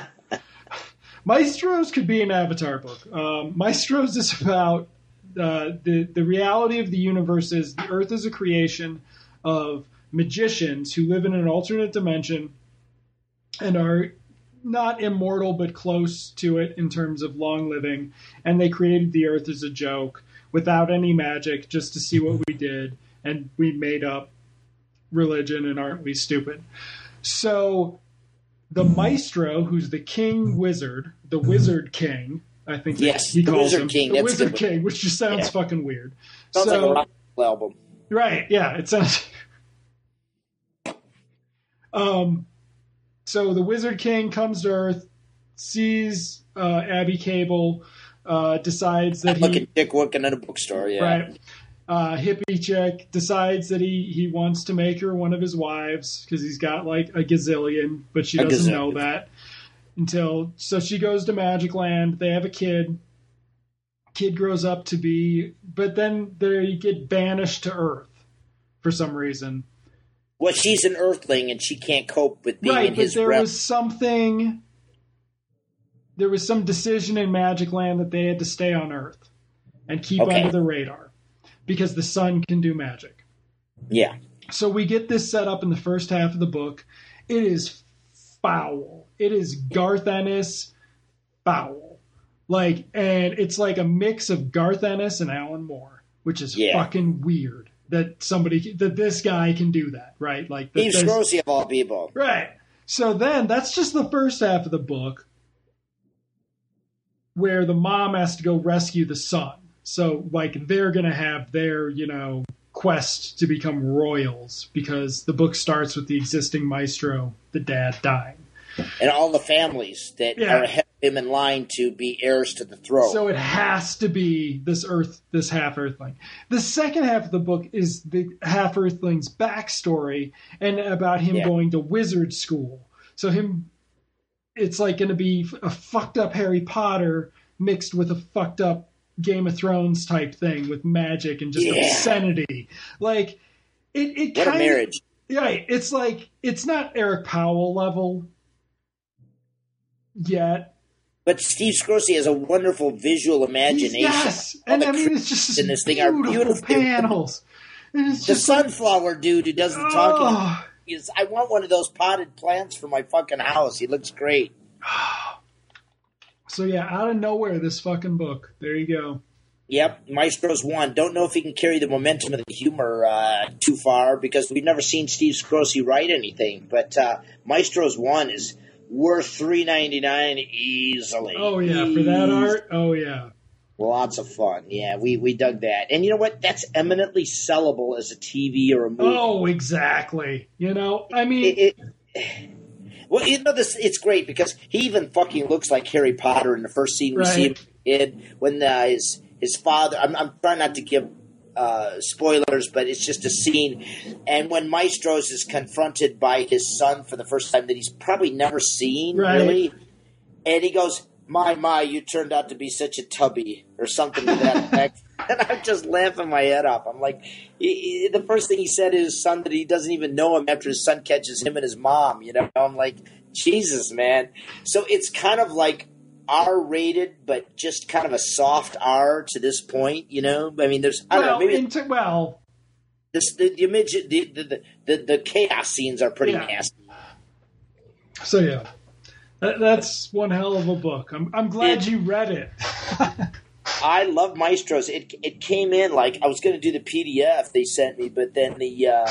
Maestros could be an Avatar book. Um, Maestros is about uh, the the reality of the universe is the Earth is a creation of magicians who live in an alternate dimension and are not immortal but close to it in terms of long living. And they created the Earth as a joke without any magic, just to see what we did, and we made up religion. And aren't we stupid? So the maestro, who's the king wizard, the mm-hmm. wizard king, I think Yes, he the calls Wizard him King, the that's wizard king, which just sounds Yeah. fucking weird. Sounds so, like a rock album. Right. Yeah. It sounds. Um, so the Wizard King comes to Earth, sees uh, Abby Cable, uh, decides that Look he at Dick working in a bookstore. Yeah. right. Uh, hippie chick decides that he, he wants to make her one of his wives because he's got like a gazillion, but she doesn't know that until so she goes to Magic Land. They have a kid. Kid grows up to be, but then they get banished to Earth for some reason. Well, she's an Earthling and she can't cope with being right, in but his there realm. was something. There was some decision in Magic Land that they had to stay on Earth and keep Okay. under the radar because the sun can do magic. Yeah. So we get this set up in the first half of the book. It is foul. It is Garth Ennis foul. Like, and it's like a mix of Garth Ennis and Alan Moore, which is Yeah. fucking weird that somebody that this guy can do that, right? Like, that Steve of all people. Right. So then that's just the first half of the book where the mom has to go rescue the son. So like they're going to have their, you know, quest to become royals because the book starts with the existing maestro, the dad dying. And all the families that Yeah. are ahead of him in line to be heirs to the throne. So it has to be this earth, this half earthling. The second half of the book is the half earthling's backstory and about him Yeah. going to wizard school. So him, it's like going to be a fucked up Harry Potter mixed with a fucked up Game of Thrones type thing with magic and just Yeah. obscenity. Like it, it kind marriage. Right. It's like it's not Eric Powell level yet. But Steve Skroce has a wonderful visual imagination. Yes, and I mean it's just in this thing are beautiful panels. It's The just like, sunflower dude who does the talking. oh, Is, I want one of those potted plants for my fucking house. He looks great. so yeah, out of nowhere, this fucking book. There you go. Yep, Maestro's one. Don't know if he can carry the momentum of the humor uh, too far because we've never seen Steve Skroce write anything. But uh, Maestro's one is worth three ninety nine easily. Oh yeah, for that art. Oh yeah. lots of fun. Yeah, we we dug that. And you know what? That's eminently sellable as a TV or a movie. Oh exactly. You know, I mean, It, it, well, you know this. It's great because he even fucking looks like Harry Potter in the first scene we see him in when uh, his his father. I'm, I'm trying not to give uh, spoilers, but it's just a scene. And when Maestros is confronted by his son for the first time that he's probably never seen, Right. really, and he goes, "My my, you turned out to be such a tubby," or something to that effect. And I'm just laughing my head off. I'm like, he, he- the first thing he said to his son that he doesn't even know him after his son catches him and his mom. You know, I'm like, Jesus, man. So it's kind of like R rated, but just kind of a soft R to this point. You know, I mean, there's I don't well, know, maybe into, well, this, the, the image, the, the, the, the chaos scenes are pretty Yeah. nasty. so yeah. That, that's one hell of a book. I'm I'm glad you read it. I love Maestros. It it came in like I was going to do the PDF they sent me, but then the uh,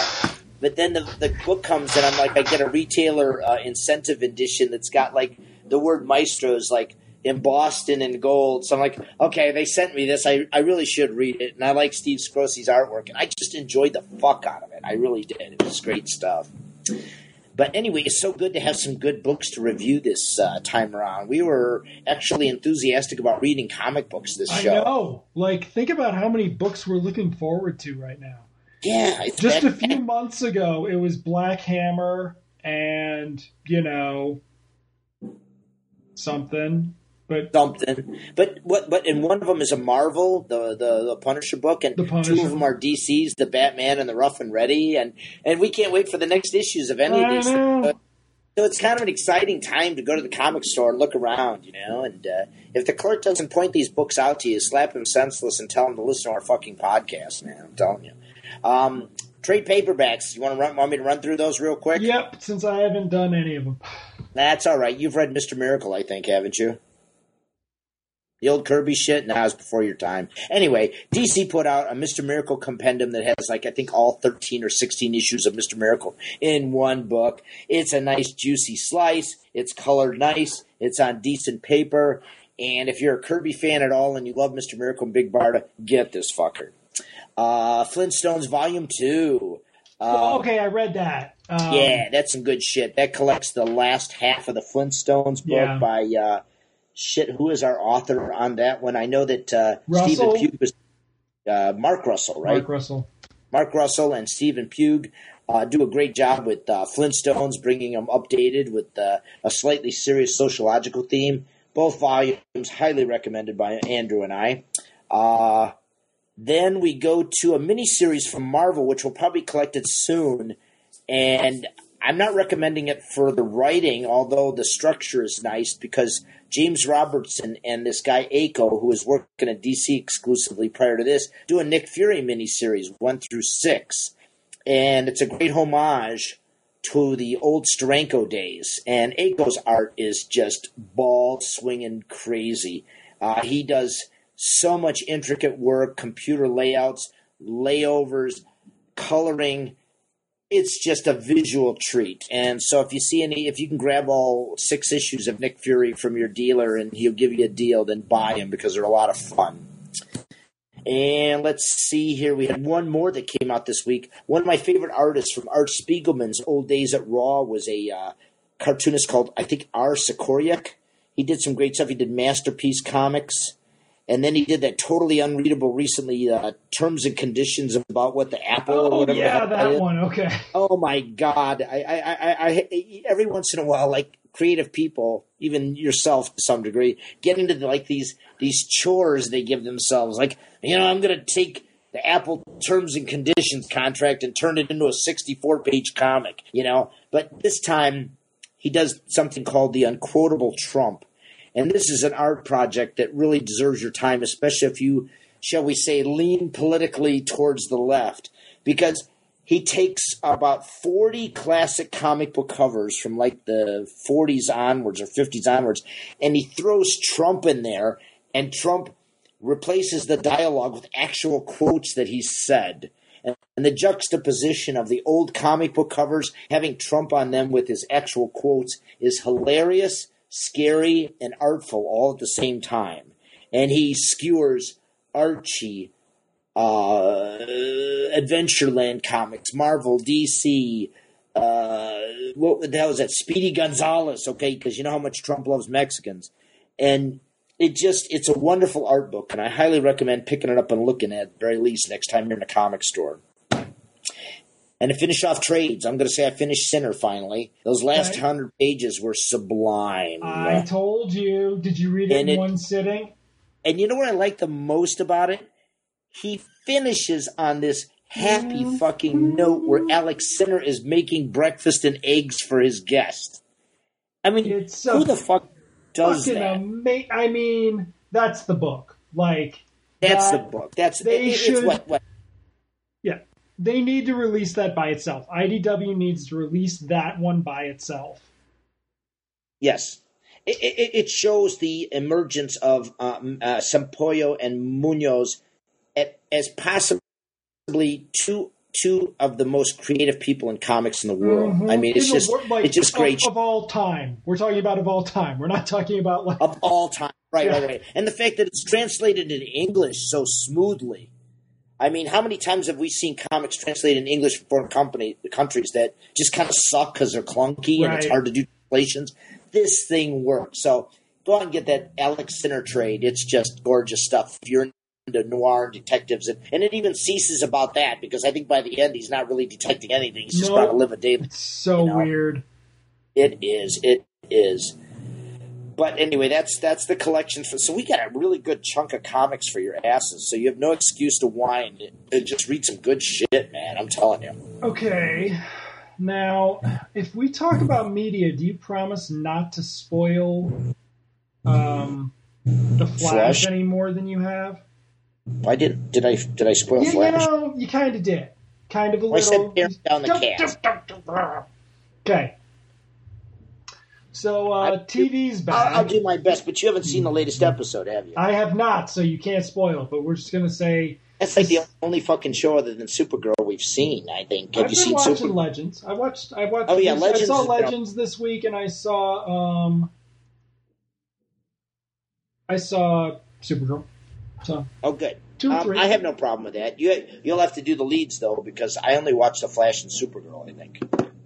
but then the the book comes and I'm like I get a retailer uh, incentive edition that's got like the word maestros like embossed Boston in gold. So I'm like, okay, they sent me this. I, I really should read it. And I like Steve Skroce's artwork. And I just enjoyed the fuck out of it. I really did. It was great stuff. But anyway, it's so good to have some good books to review this uh, time around. We were actually enthusiastic about reading comic books this show. I know. Like, think about how many books we're looking forward to right now. Yeah. Just a few months ago, it was Black Hammer and, you know, something but something. But what? But and one of them is a Marvel, the the, the Punisher book, and Punisher. two of them are DC's, the Batman and the Ruff and Reddy, and and we can't wait for the next issues of any I of these. So it's kind of an exciting time to go to the comic store and look around, you know. And uh, if the clerk doesn't point these books out to you, slap him senseless and tell him to listen to our fucking podcast, man. I'm telling you. Um, trade paperbacks. You want to run, want me to run through those real quick? Yep, since I haven't done any of them. That's all right. You've read Mister Miracle, I think, haven't you? The old Kirby shit? Nah, it's before your time. Anyway, DC put out a Mr. Miracle compendium that has, like, I think all 13 or 16 issues of Mr. Miracle in one book. It's a nice, juicy slice. It's colored nice. It's on decent paper. And if you're a Kirby fan at all and you love Mr. Miracle and Big Barda, get this fucker. Uh, Flintstones Volume 2. Um, oh, okay, I read that. Um, yeah, that's some good shit. That collects the last half of the Flintstones book Yeah. by uh, shit. Who is our author on that one? I know that uh, Stephen Pugh was uh, Mark Russell, right? Mark Russell. Mark Russell and Stephen Pugh uh, do a great job with uh, Flintstones, bringing them updated with uh, a slightly serious sociological theme. Both volumes highly recommended by Andrew and I. Uh, then we go to a mini series from Marvel, which will probably be collected soon. And I'm not recommending it for the writing, although the structure is nice because James Robertson and this guy ACO, who was working at DC exclusively prior to this, do a Nick Fury miniseries, one through six. And it's a great homage to the old Steranko days. And ACO's art is just ball swinging crazy. Uh, he does so much intricate work, computer layouts, layovers, coloring. It's just a visual treat. And so if you see any, if you can grab all six issues of Nick Fury from your dealer and he'll give you a deal, then buy them because they're a lot of fun. And let's see here. We had one more that came out this week. One of my favorite artists from Art Spiegelman's old days at Raw was a uh, cartoonist called, I think, R. Sikoryak. He did some great stuff. He did Masterpiece Comics. And then he did that totally unreadable recently, uh, Terms and Conditions about what the Apple or Oh, whatever. the yeah, that is. one. Okay. Oh my God! I, I, I, I, every once in a while, like creative people, even yourself to some degree, get into the, like these these chores they give themselves. Like, you know, I'm going to take the Apple terms and conditions contract and turn it into a 64 page comic. You know, but this time he does something called the unquotable Trump, and this is an art project that really deserves your time, especially if you, shall we say, lean politically towards the left, because he takes about 40 classic comic book covers from like the 40s onwards or 50s onwards, and he throws Trump in there, and Trump replaces the dialogue with actual quotes that he said. And the juxtaposition of the old comic book covers having Trump on them with his actual quotes is hilarious, scary, and artful all at the same time. And he skewers Archie, uh, Adventureland comics, Marvel, DC. Uh, what the hell is that? Speedy Gonzalez, okay? Because you know how much Trump loves Mexicans, and it just it's a wonderful art book, and I highly recommend picking it up and looking at, it, at the very least next time you're in a comic store. And to finish off trades, I'm going to say I finished Sinner finally. Those last Okay. hundred pages were sublime. I told you. Did you read it And in it- one sitting? And you know what I like the most about it? He finishes on this happy fucking note where Alack Sinner is making breakfast and eggs for his guest. I mean, It's so who the fuck does that? ama- I mean, that's the book. Like That's the book. That's they it- it's should- what, what Yeah, they need to release that by itself. IDW needs to release that one by itself. Yes. It, it, it shows the emergence of um, uh, Sampayo and Munoz at, as possibly two two of the most creative people in comics in the world. Mhm. I mean, it's just wor- like, it's just great of, all time. We're talking about of all time. We're not talking about like of all time. Right, Yeah. right, right. And the fact that it's translated into English so smoothly. I mean, how many times have we seen comics translated in English for foreign company countries that just kind of suck because they're clunky and it's hard to do translations? This thing works. So go out and get that Alack Sinner trade. It's just gorgeous stuff. If you're into noir and detectives, and, and it even ceases about that because I think by the end he's not really detecting anything. He's just No. trying to live a day it's so You know? weird. it is. It is. But anyway, that's that's the collection. For, so we got a really good chunk of comics for your asses. So you have no excuse to whine and just read some good shit, man. I'm telling you. Okay. Now, if we talk about media, do you promise not to spoil um, the Flash, Flash? any more than you have? Why did did I did I spoil Yeah, you know, you kind of did. Kind of a I little. I said down the Don't- cast. don't- don't- don't- Okay. So uh, I- TV's back. I'll, I'll do my best, but you haven't seen the latest episode, have you? I have not, so you can't spoil it. But we're just gonna say That's like the only fucking show other than Supergirl we've seen. I think. Have I've you been seen watching Super? Legends. I watched. I watched. Oh, yeah, this- Legends I saw Legends this week, and I saw. um I saw Supergirl. So Oh, good. two Um, three. I have no problem with that. You you'll have to do the leads though, because I only watched the Flash and Supergirl. I think.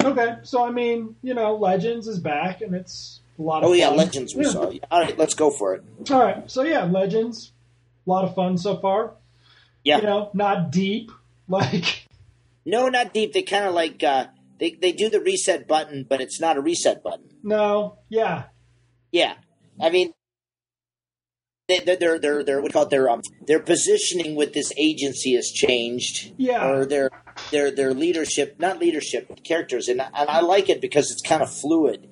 Okay, so I mean, you know, Legends is back, and it's a lot of. Oh yeah. Legends we Yeah. saw. All right, let's go for it. All right, so yeah, Legends, a lot of fun so far. Yeah. You know, not deep, like No, not deep. They kind of like uh, they they do the reset button, but it's not a reset button. no, yeah, Yeah, I mean, they, they're they're they're, they're what do you call it? Their um their positioning with this agency has changed. Yeah. or their their their leadership, not leadership, but characters, and and I like it because it's kind of fluid.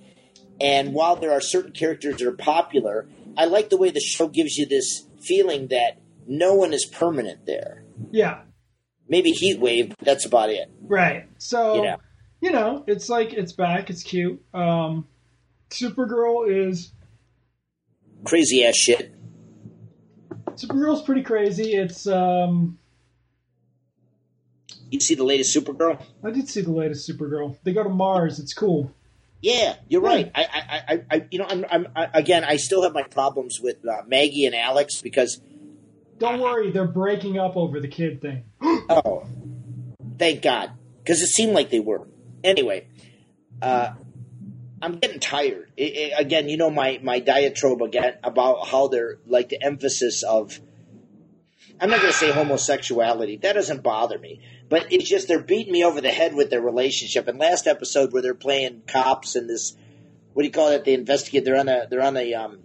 And while there are certain characters that are popular, I like the way the show gives you this feeling that no one is permanent there. yeah, Maybe Heat Wave, but that's about it. right. So You know. you know, it's like it's back, it's cute. Um, Supergirl is Crazy ass shit. Supergirl's pretty crazy. It's um, You see the latest Supergirl? I did see the latest Supergirl. They go to Mars. It's cool. Yeah, you're right. I, I, I, I you know, I'm, I'm I, again, I still have my problems with uh, Maggie and Alex because, Don't worry, they're breaking up over the kid thing. oh, thank God, because it seemed like they were. Anyway, uh, I'm getting tired. I I again, you know, my my diatribe again about how they're like the emphasis of. I'm not going to say homosexuality. That doesn't bother me. But it's just they're beating me over the head with their relationship. And last episode where they're playing cops and this, what do you call it? They investigate. They're on a they're on a um,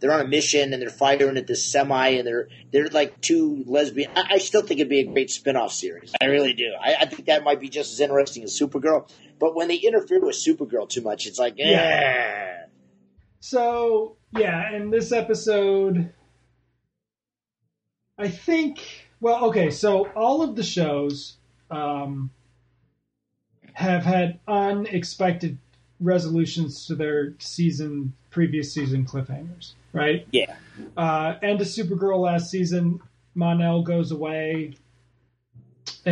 they're on a mission and they're firing at this semi and they're they're like two lesbian. I, I still think it'd be a great spin-off series. I really do. I, I think that might be just as interesting as Supergirl. But when they interfere with Supergirl too much, it's like, yeah. So yeah, in this episode, I think. Well, okay, so all of the shows um, have had unexpected resolutions to their season, previous season cliffhangers, right? yeah. Uh, end of Supergirl last season, Mon-El goes away,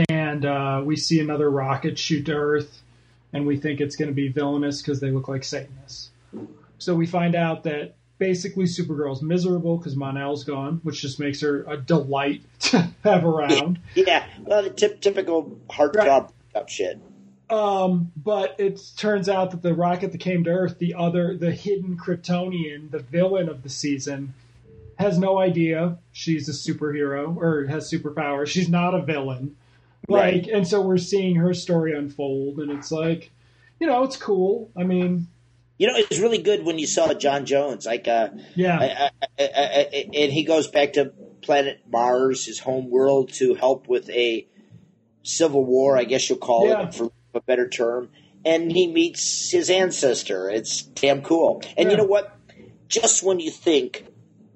and uh, we see another rocket shoot to Earth, and we think it's going to be villainous because they look like Satanists. So we find out that basically Supergirl's miserable because Mon-El's gone, which just makes her a delight to have around. Yeah, well, the tip, typical heartthrob up shit. Um, but it turns out that the rocket that came to Earth, the other, the hidden Kryptonian, the villain of the season, has no idea she's a superhero or has superpowers. She's not a villain. Like, Right. and so we're seeing her story unfold, and it's like, you know, it's cool. I mean, You know, it's really good when you saw J'onn J'onzz. Like, uh, yeah, I, I, I, I, and he goes back to planet Mars, his home world, to help with a civil war. I guess you'll call Yeah. it, for a better term. And he meets his ancestor. It's damn cool. And Yeah. you know what? Just when you think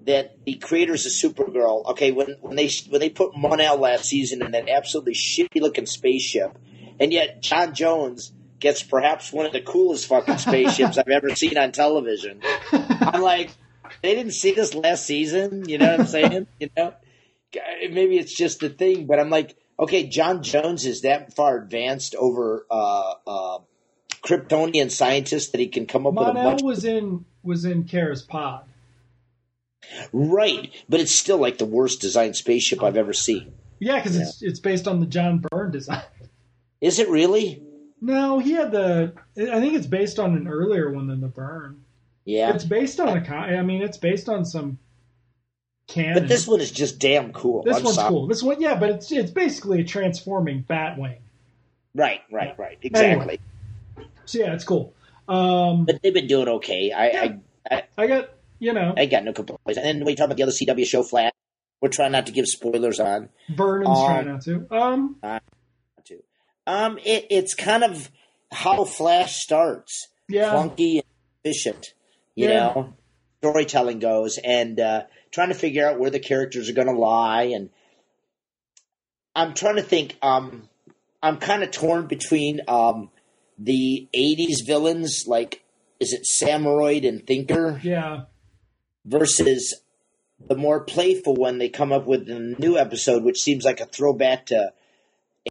that the creators of Supergirl, okay, when when they when they put Mon-El last season in that absolutely shitty looking spaceship, and yet J'onn J'onzz gets perhaps one of the coolest fucking spaceships I've ever seen on television. I'm like, they didn't see this last season. You know what I'm saying? you know, maybe it's just the thing, but I'm like, Okay, J'onn J'onzz is that far advanced over uh, uh, Kryptonian scientists that he can come up with a Monel bunch. was in was in Kara's pod. Right, but it's still like the worst designed spaceship I've ever seen. Yeah, because it's it's based on the John Byrne design. Is it really? No, he had the. I think it's based on an earlier one than the Byrne. Yeah, It's based on a. I mean, it's based on some canon. but this one is just damn cool. this I'm one's sorry. cool. This one, yeah, but it's it's basically a transforming Batwing. Right, right, right. Exactly. So yeah, it's cool. Um, But they've been doing okay. I, I, I, I got you know I got no complaints. And then we talk about the other CW show, Flash. We're trying not to give spoilers on. Vernon's um, trying not to. Um, not To um, it, it's kind of how Flash starts. yeah, clunky and efficient, you Yeah. know, storytelling goes, and uh, trying to figure out where the characters are going to lie. And I'm trying to think. Um, I'm kind of torn between um, the '80s villains, like is it Samuroid and Thinker, yeah, versus the more playful one they come up with in the new episode, which seems like a throwback to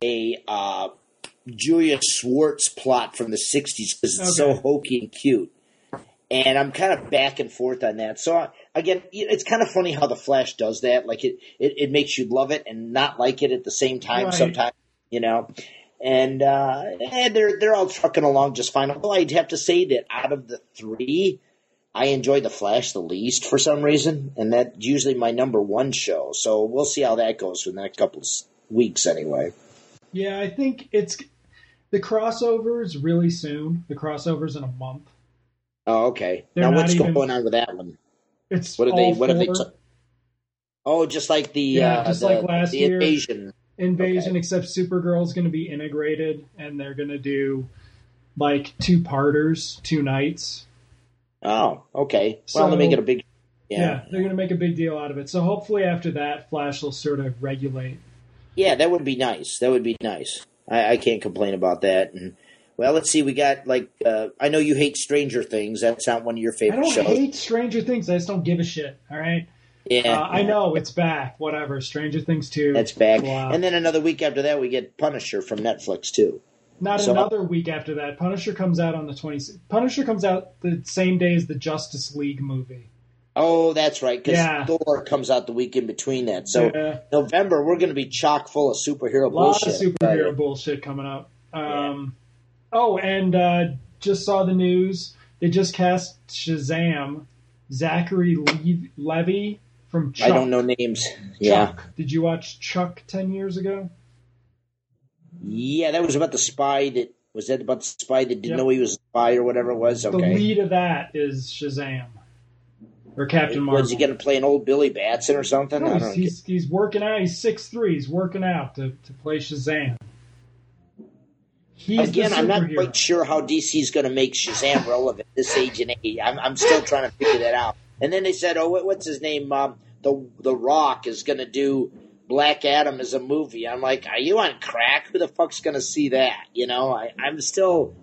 a uh, Julius Schwartz plot from the '60s because it's so hokey and cute. And I'm kind of back and forth on that. So again, it's kind of funny how the Flash does that. Like it, it, it makes you love it and not like it at the same time. Right. Sometimes, you know. And uh, and they're they're all trucking along just fine. Although I'd have to say that out of the three, I enjoy the Flash the least for some reason, and that's usually my number one show. So we'll see how that goes for the next couple of weeks, anyway. yeah. I think it's the crossovers really soon. The crossovers in a month. Oh, okay. They're now what's even- going on with that one? It's What are they? What have they? T- oh, just like the Yeah, uh, just the, like last year. invasion. invasion Okay. except supergirl's going to be integrated and they're going to do like two parters two nights Oh, okay. So- well, they're making a big. yeah, Yeah. yeah, they're going to make a big deal out of it so hopefully after that flash will sort of regulate Yeah, that would be nice. That would be nice. I, I can't complain about that. And well, let's see. We got like uh, I know you hate Stranger Things. That's not one of your favorite i don't shows. hate stranger things i just don't give a shit all right yeah, uh, i know it's back whatever stranger things 2 That's back. blah. And then another week after that, we get Punisher from Netflix too. not so- another week after that punisher comes out on the 26th punisher comes out the same day as the justice league movie Oh, that's right, because Yeah. Thor comes out the week in between that. So Yeah. November, we're going to be chock full of superhero a lot bullshit. of superhero bullshit coming up. Um, Oh, and uh, just saw the news. They just cast Shazam, Zachary Le- Levi from Chuck. I don't know names. Yeah, Chuck. Did you watch Chuck ten years ago? yeah, that was about the spy that was that about the spy that didn't Yep. know he was a spy or whatever it was. Okay. The lead of that is Shazam or Captain Marvel. was he going to play an old Billy Batson or something? No, he's, he's, he's working out. He's six three. He's working out to, to play Shazam. He's Again, I'm not quite sure how DC is going to make Shazam relevant this age and age. I'm, I'm still trying to figure that out. And then they said, "Oh, what's his name? Um, the The Rock is going to do Black Adam as a movie." I'm like, "Are you on crack? Who the fuck's going to see that?" You know, I, I'm still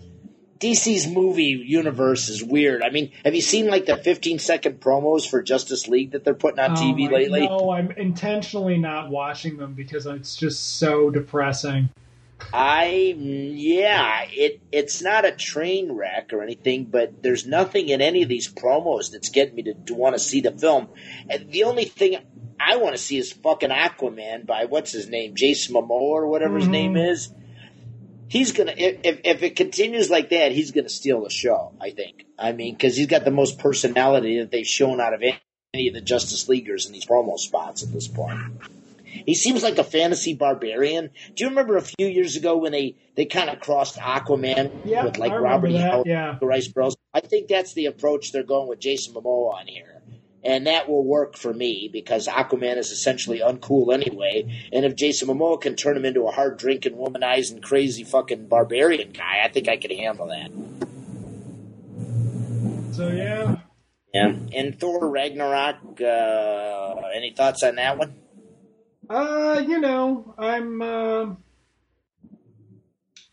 DC's movie universe is weird. I mean, have you seen like the 15 second promos for Justice League that they're putting on Oh TV lately? No, I'm intentionally not watching them because it's just so depressing. I yeah, it it's not a train wreck or anything, but there's nothing in any of these promos that's getting me to, to want to see the film. And the only thing I want to see is fucking Aquaman by what's his name, Jason Momoa or whatever his Mhm. name is. He's gonna if if- if it continues like that, he's gonna steal the show. I think. I mean, because he's got the most personality that they've shown out of any, any of the Justice Leaguers in these promo spots at this point. He seems like a fantasy barbarian. Do you remember a few years ago when they, they kind of crossed Aquaman Yeah, with like Robert E. Howard, Yeah, the Rice Bros? I think that's the approach they're going with Jason Momoa on here. And that will work for me because Aquaman is essentially uncool anyway. And if Jason Momoa can turn him into a hard drinking, womanizing, crazy fucking barbarian guy, I think I can handle that. so yeah, Yeah. And Thor Ragnarok, uh, any thoughts on that one? Uh, you know, I'm uh,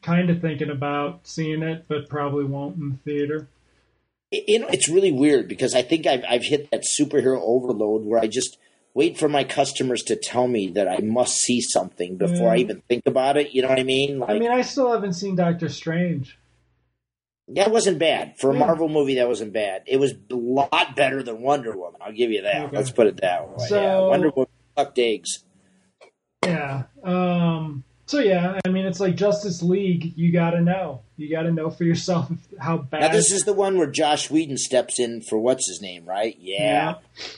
kind of thinking about seeing it, but probably won't in the theater. It- you know, it's really weird because I think I've, I've hit that superhero overload where I just wait for my customers to tell me that I must see something before I even think about it. You know what I mean? Like I mean, I still haven't seen Doctor Strange. that wasn't bad for a Yeah. Marvel movie. That wasn't bad. It was a lot better than Wonder Woman. I'll give you that. Okay. Let's put it that way. So- yeah, Wonder Woman sucked eggs. Yeah. Um. So yeah, I mean, it's like Justice League. You got to know. You got to know for yourself how bad. Now this is the one where Joss Whedon steps in for what's his name, right? Yeah,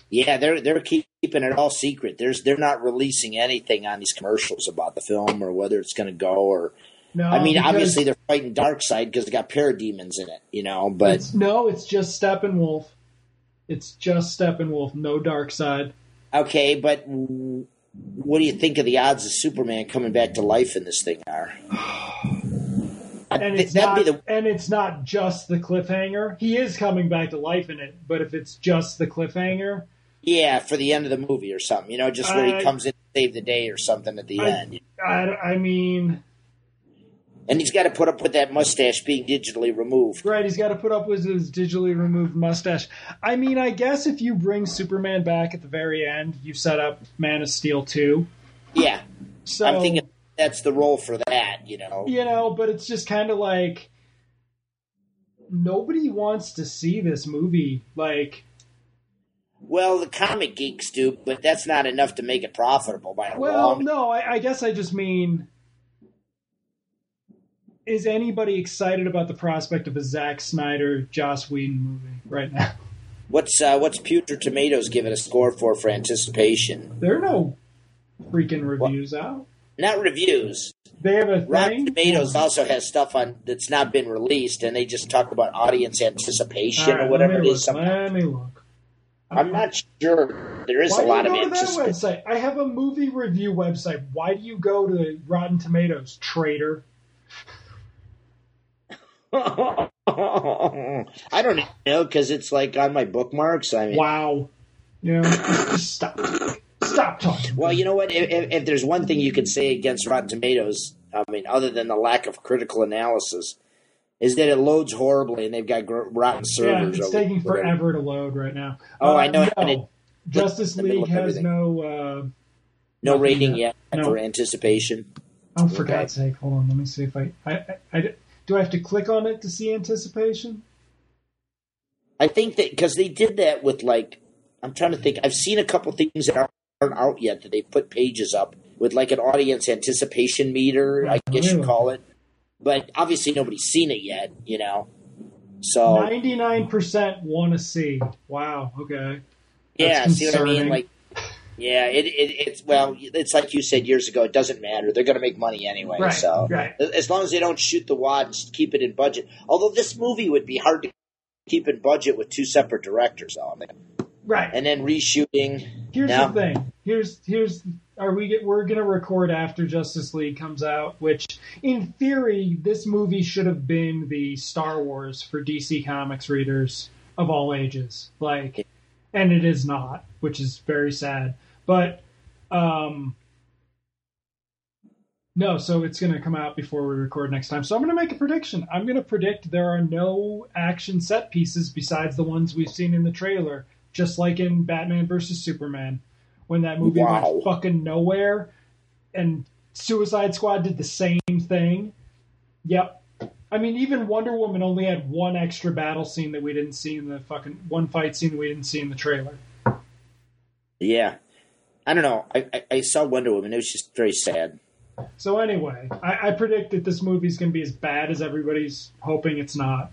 yeah. they're they're keeping it all secret. There's they're not releasing anything on these commercials about the film or whether it's going to go or. No, I mean, obviously they're fighting Darkseid because it got parademons in it, you know. But it's, no, it's just Steppenwolf. It's just Steppenwolf. No Darkseid. okay, but what do you think of the odds of Superman coming back to life in this thing are? And it's not. be the and it's not just the cliffhanger. He is coming back to life in it, but if it's just the cliffhanger, yeah for the end of the movie or something, you know, just where I- he comes in to save the day or something at the I- end. I, I mean, And he's got to put up with that mustache being digitally removed. Right, he's got to put up with his digitally removed mustache. I mean, I guess if you bring Superman back at the very end, you set up Man of Steel 2. Yeah, So, I'm thinking that's the role for that, you know. you know, but it's just kind of like nobody wants to see this movie. Like, Well, the comic geeks do, but that's not enough to make it profitable by a well, long. no, I, I guess I just mean. Is anybody excited about the prospect of a Zack Snyder, Joss Whedon movie right now? What's uh, what's Pewter Tomatoes give it a score for for anticipation? There are no freaking reviews out. Not reviews. They have a Rotten. Tomatoes also has stuff on that's not been released, and they just talk about audience anticipation right, or whatever it is. look. Let me look. I'm not sure. There is a lot do of you go to anticipation. I have a movie review website. Why do you go to Rotten Tomatoes, traitor? I don't know because it's like on my bookmarks. I mean, Wow. You know, stop. Stop talking. Well, you know what? If, if, if there's one thing you could say against Rotten Tomatoes, I mean, other than the lack of critical analysis, is that it loads horribly and they've got gr- rotten servers. yeah, it's taking forever to load right now. Oh, Uh, I know, No, it- Justice in the middle League has everything. no. Uh, No rating yet. yet No. for anticipation. oh, for Okay. God's sake! Hold on. Let me see if I, I, I, I. Do I have to click on it to see anticipation? I think that because they did that with like, I'm trying to think. I've seen a couple things that aren't out yet that they put pages up with like an audience anticipation meter. I oh, guess you call it. But obviously nobody's seen it yet. You know. So Ninety-nine percent want to see. Wow. Okay. Yeah, That's see what I mean? Like, yeah, it, it it's well, it's like you said years ago. It doesn't matter. They're going to make money anyway. Right. so Right. as long as they don't shoot the wad, and keep it in budget. Although this movie would be hard to keep in budget with two separate directors on it, Right. and then reshooting. Here's No. the thing. Here's here's are we get we're gonna record after Justice League comes out, which in theory this movie should have been the Star Wars for DC Comics readers of all ages. Like and it is not, which is very sad. But um no, so it's going to come out before we record next time. So I'm going to make a prediction. I'm going to predict there are no action set pieces besides the ones we've seen in the trailer, just like in Batman versus Superman, when that movie Wow. went fucking nowhere, and Suicide Squad did the same thing. Yep. I mean, even Wonder Woman only had one extra battle scene that we didn't see in the fucking one fight scene that we didn't see in the trailer. Yeah, I don't know. I, I, I saw Wonder Woman. It was just very sad. So anyway, I, I predict that this movie's going to be as bad as everybody's hoping it's not.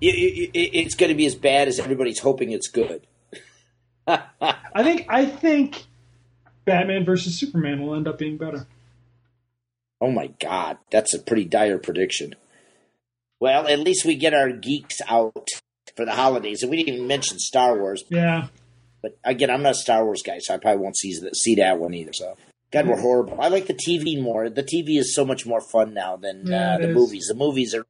It, it, it- it's going to be as bad as everybody's hoping it's good. I think I think Batman versus Superman will end up being better. Oh my god, that's a pretty dire prediction. Well, at least we get our geeks out for the holidays, and we didn't even mention Star Wars. Yeah, But again, I'm not a Star Wars guy, so I probably won't see that, see that one either. So, God, we're horrible. I like the TV more. The TV is so much more fun now than Yeah, uh, the is. movies. The movies are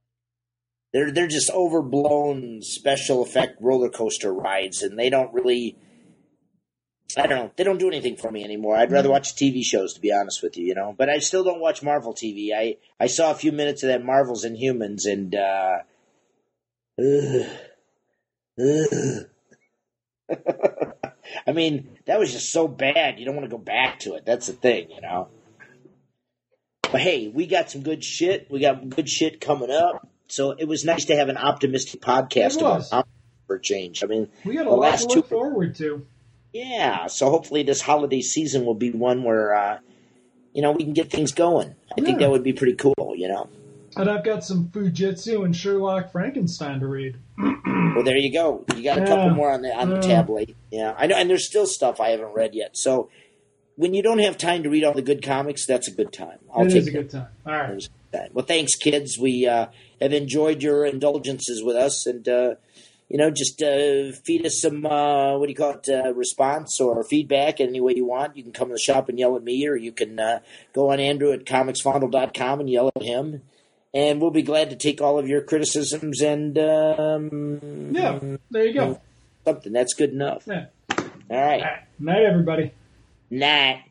they're they're just overblown special effect roller coaster rides, and they don't really. I don't know. They don't do anything for me anymore. I'd rather watch TV shows, to be honest with you. You know, but I still don't watch Marvel TV. I I saw a few minutes of that Marvel's Inhumans, and uh, ugh, ugh. I mean, that was just so bad. You don't want to go back to it. That's the thing, you know. But hey, we got some good shit. We got good shit coming up. So it was nice to have an optimistic podcast about for change. I mean, We got a the lot last to look two- forward to. yeah. So hopefully this holiday season will be one where uh, you know we can get things going. I think that would be pretty cool. You know. And I've got some Fu Jitsu and Sherlock Frankenstein to read. Well, there you go. You got a Yeah. couple more on the on the Yeah. tablet. Yeah, I know, and there's still stuff I haven't read yet. So when you don't have time to read all the good comics, that's a good time. I'll It take is a good time. All right. Well, thanks, kids. We uh, have enjoyed your indulgences with us, and uh, you know, just uh, feed us some uh, what do you call it, uh, response or feedback any way you want. You can come to the shop and yell at me, or you can uh, go on Andrew at comicsfondle.com and yell at him. And we'll be glad to take all of your criticisms and um, Yeah, there you go. something. That's good enough. Yeah. All right. All right. Night, everybody. Night.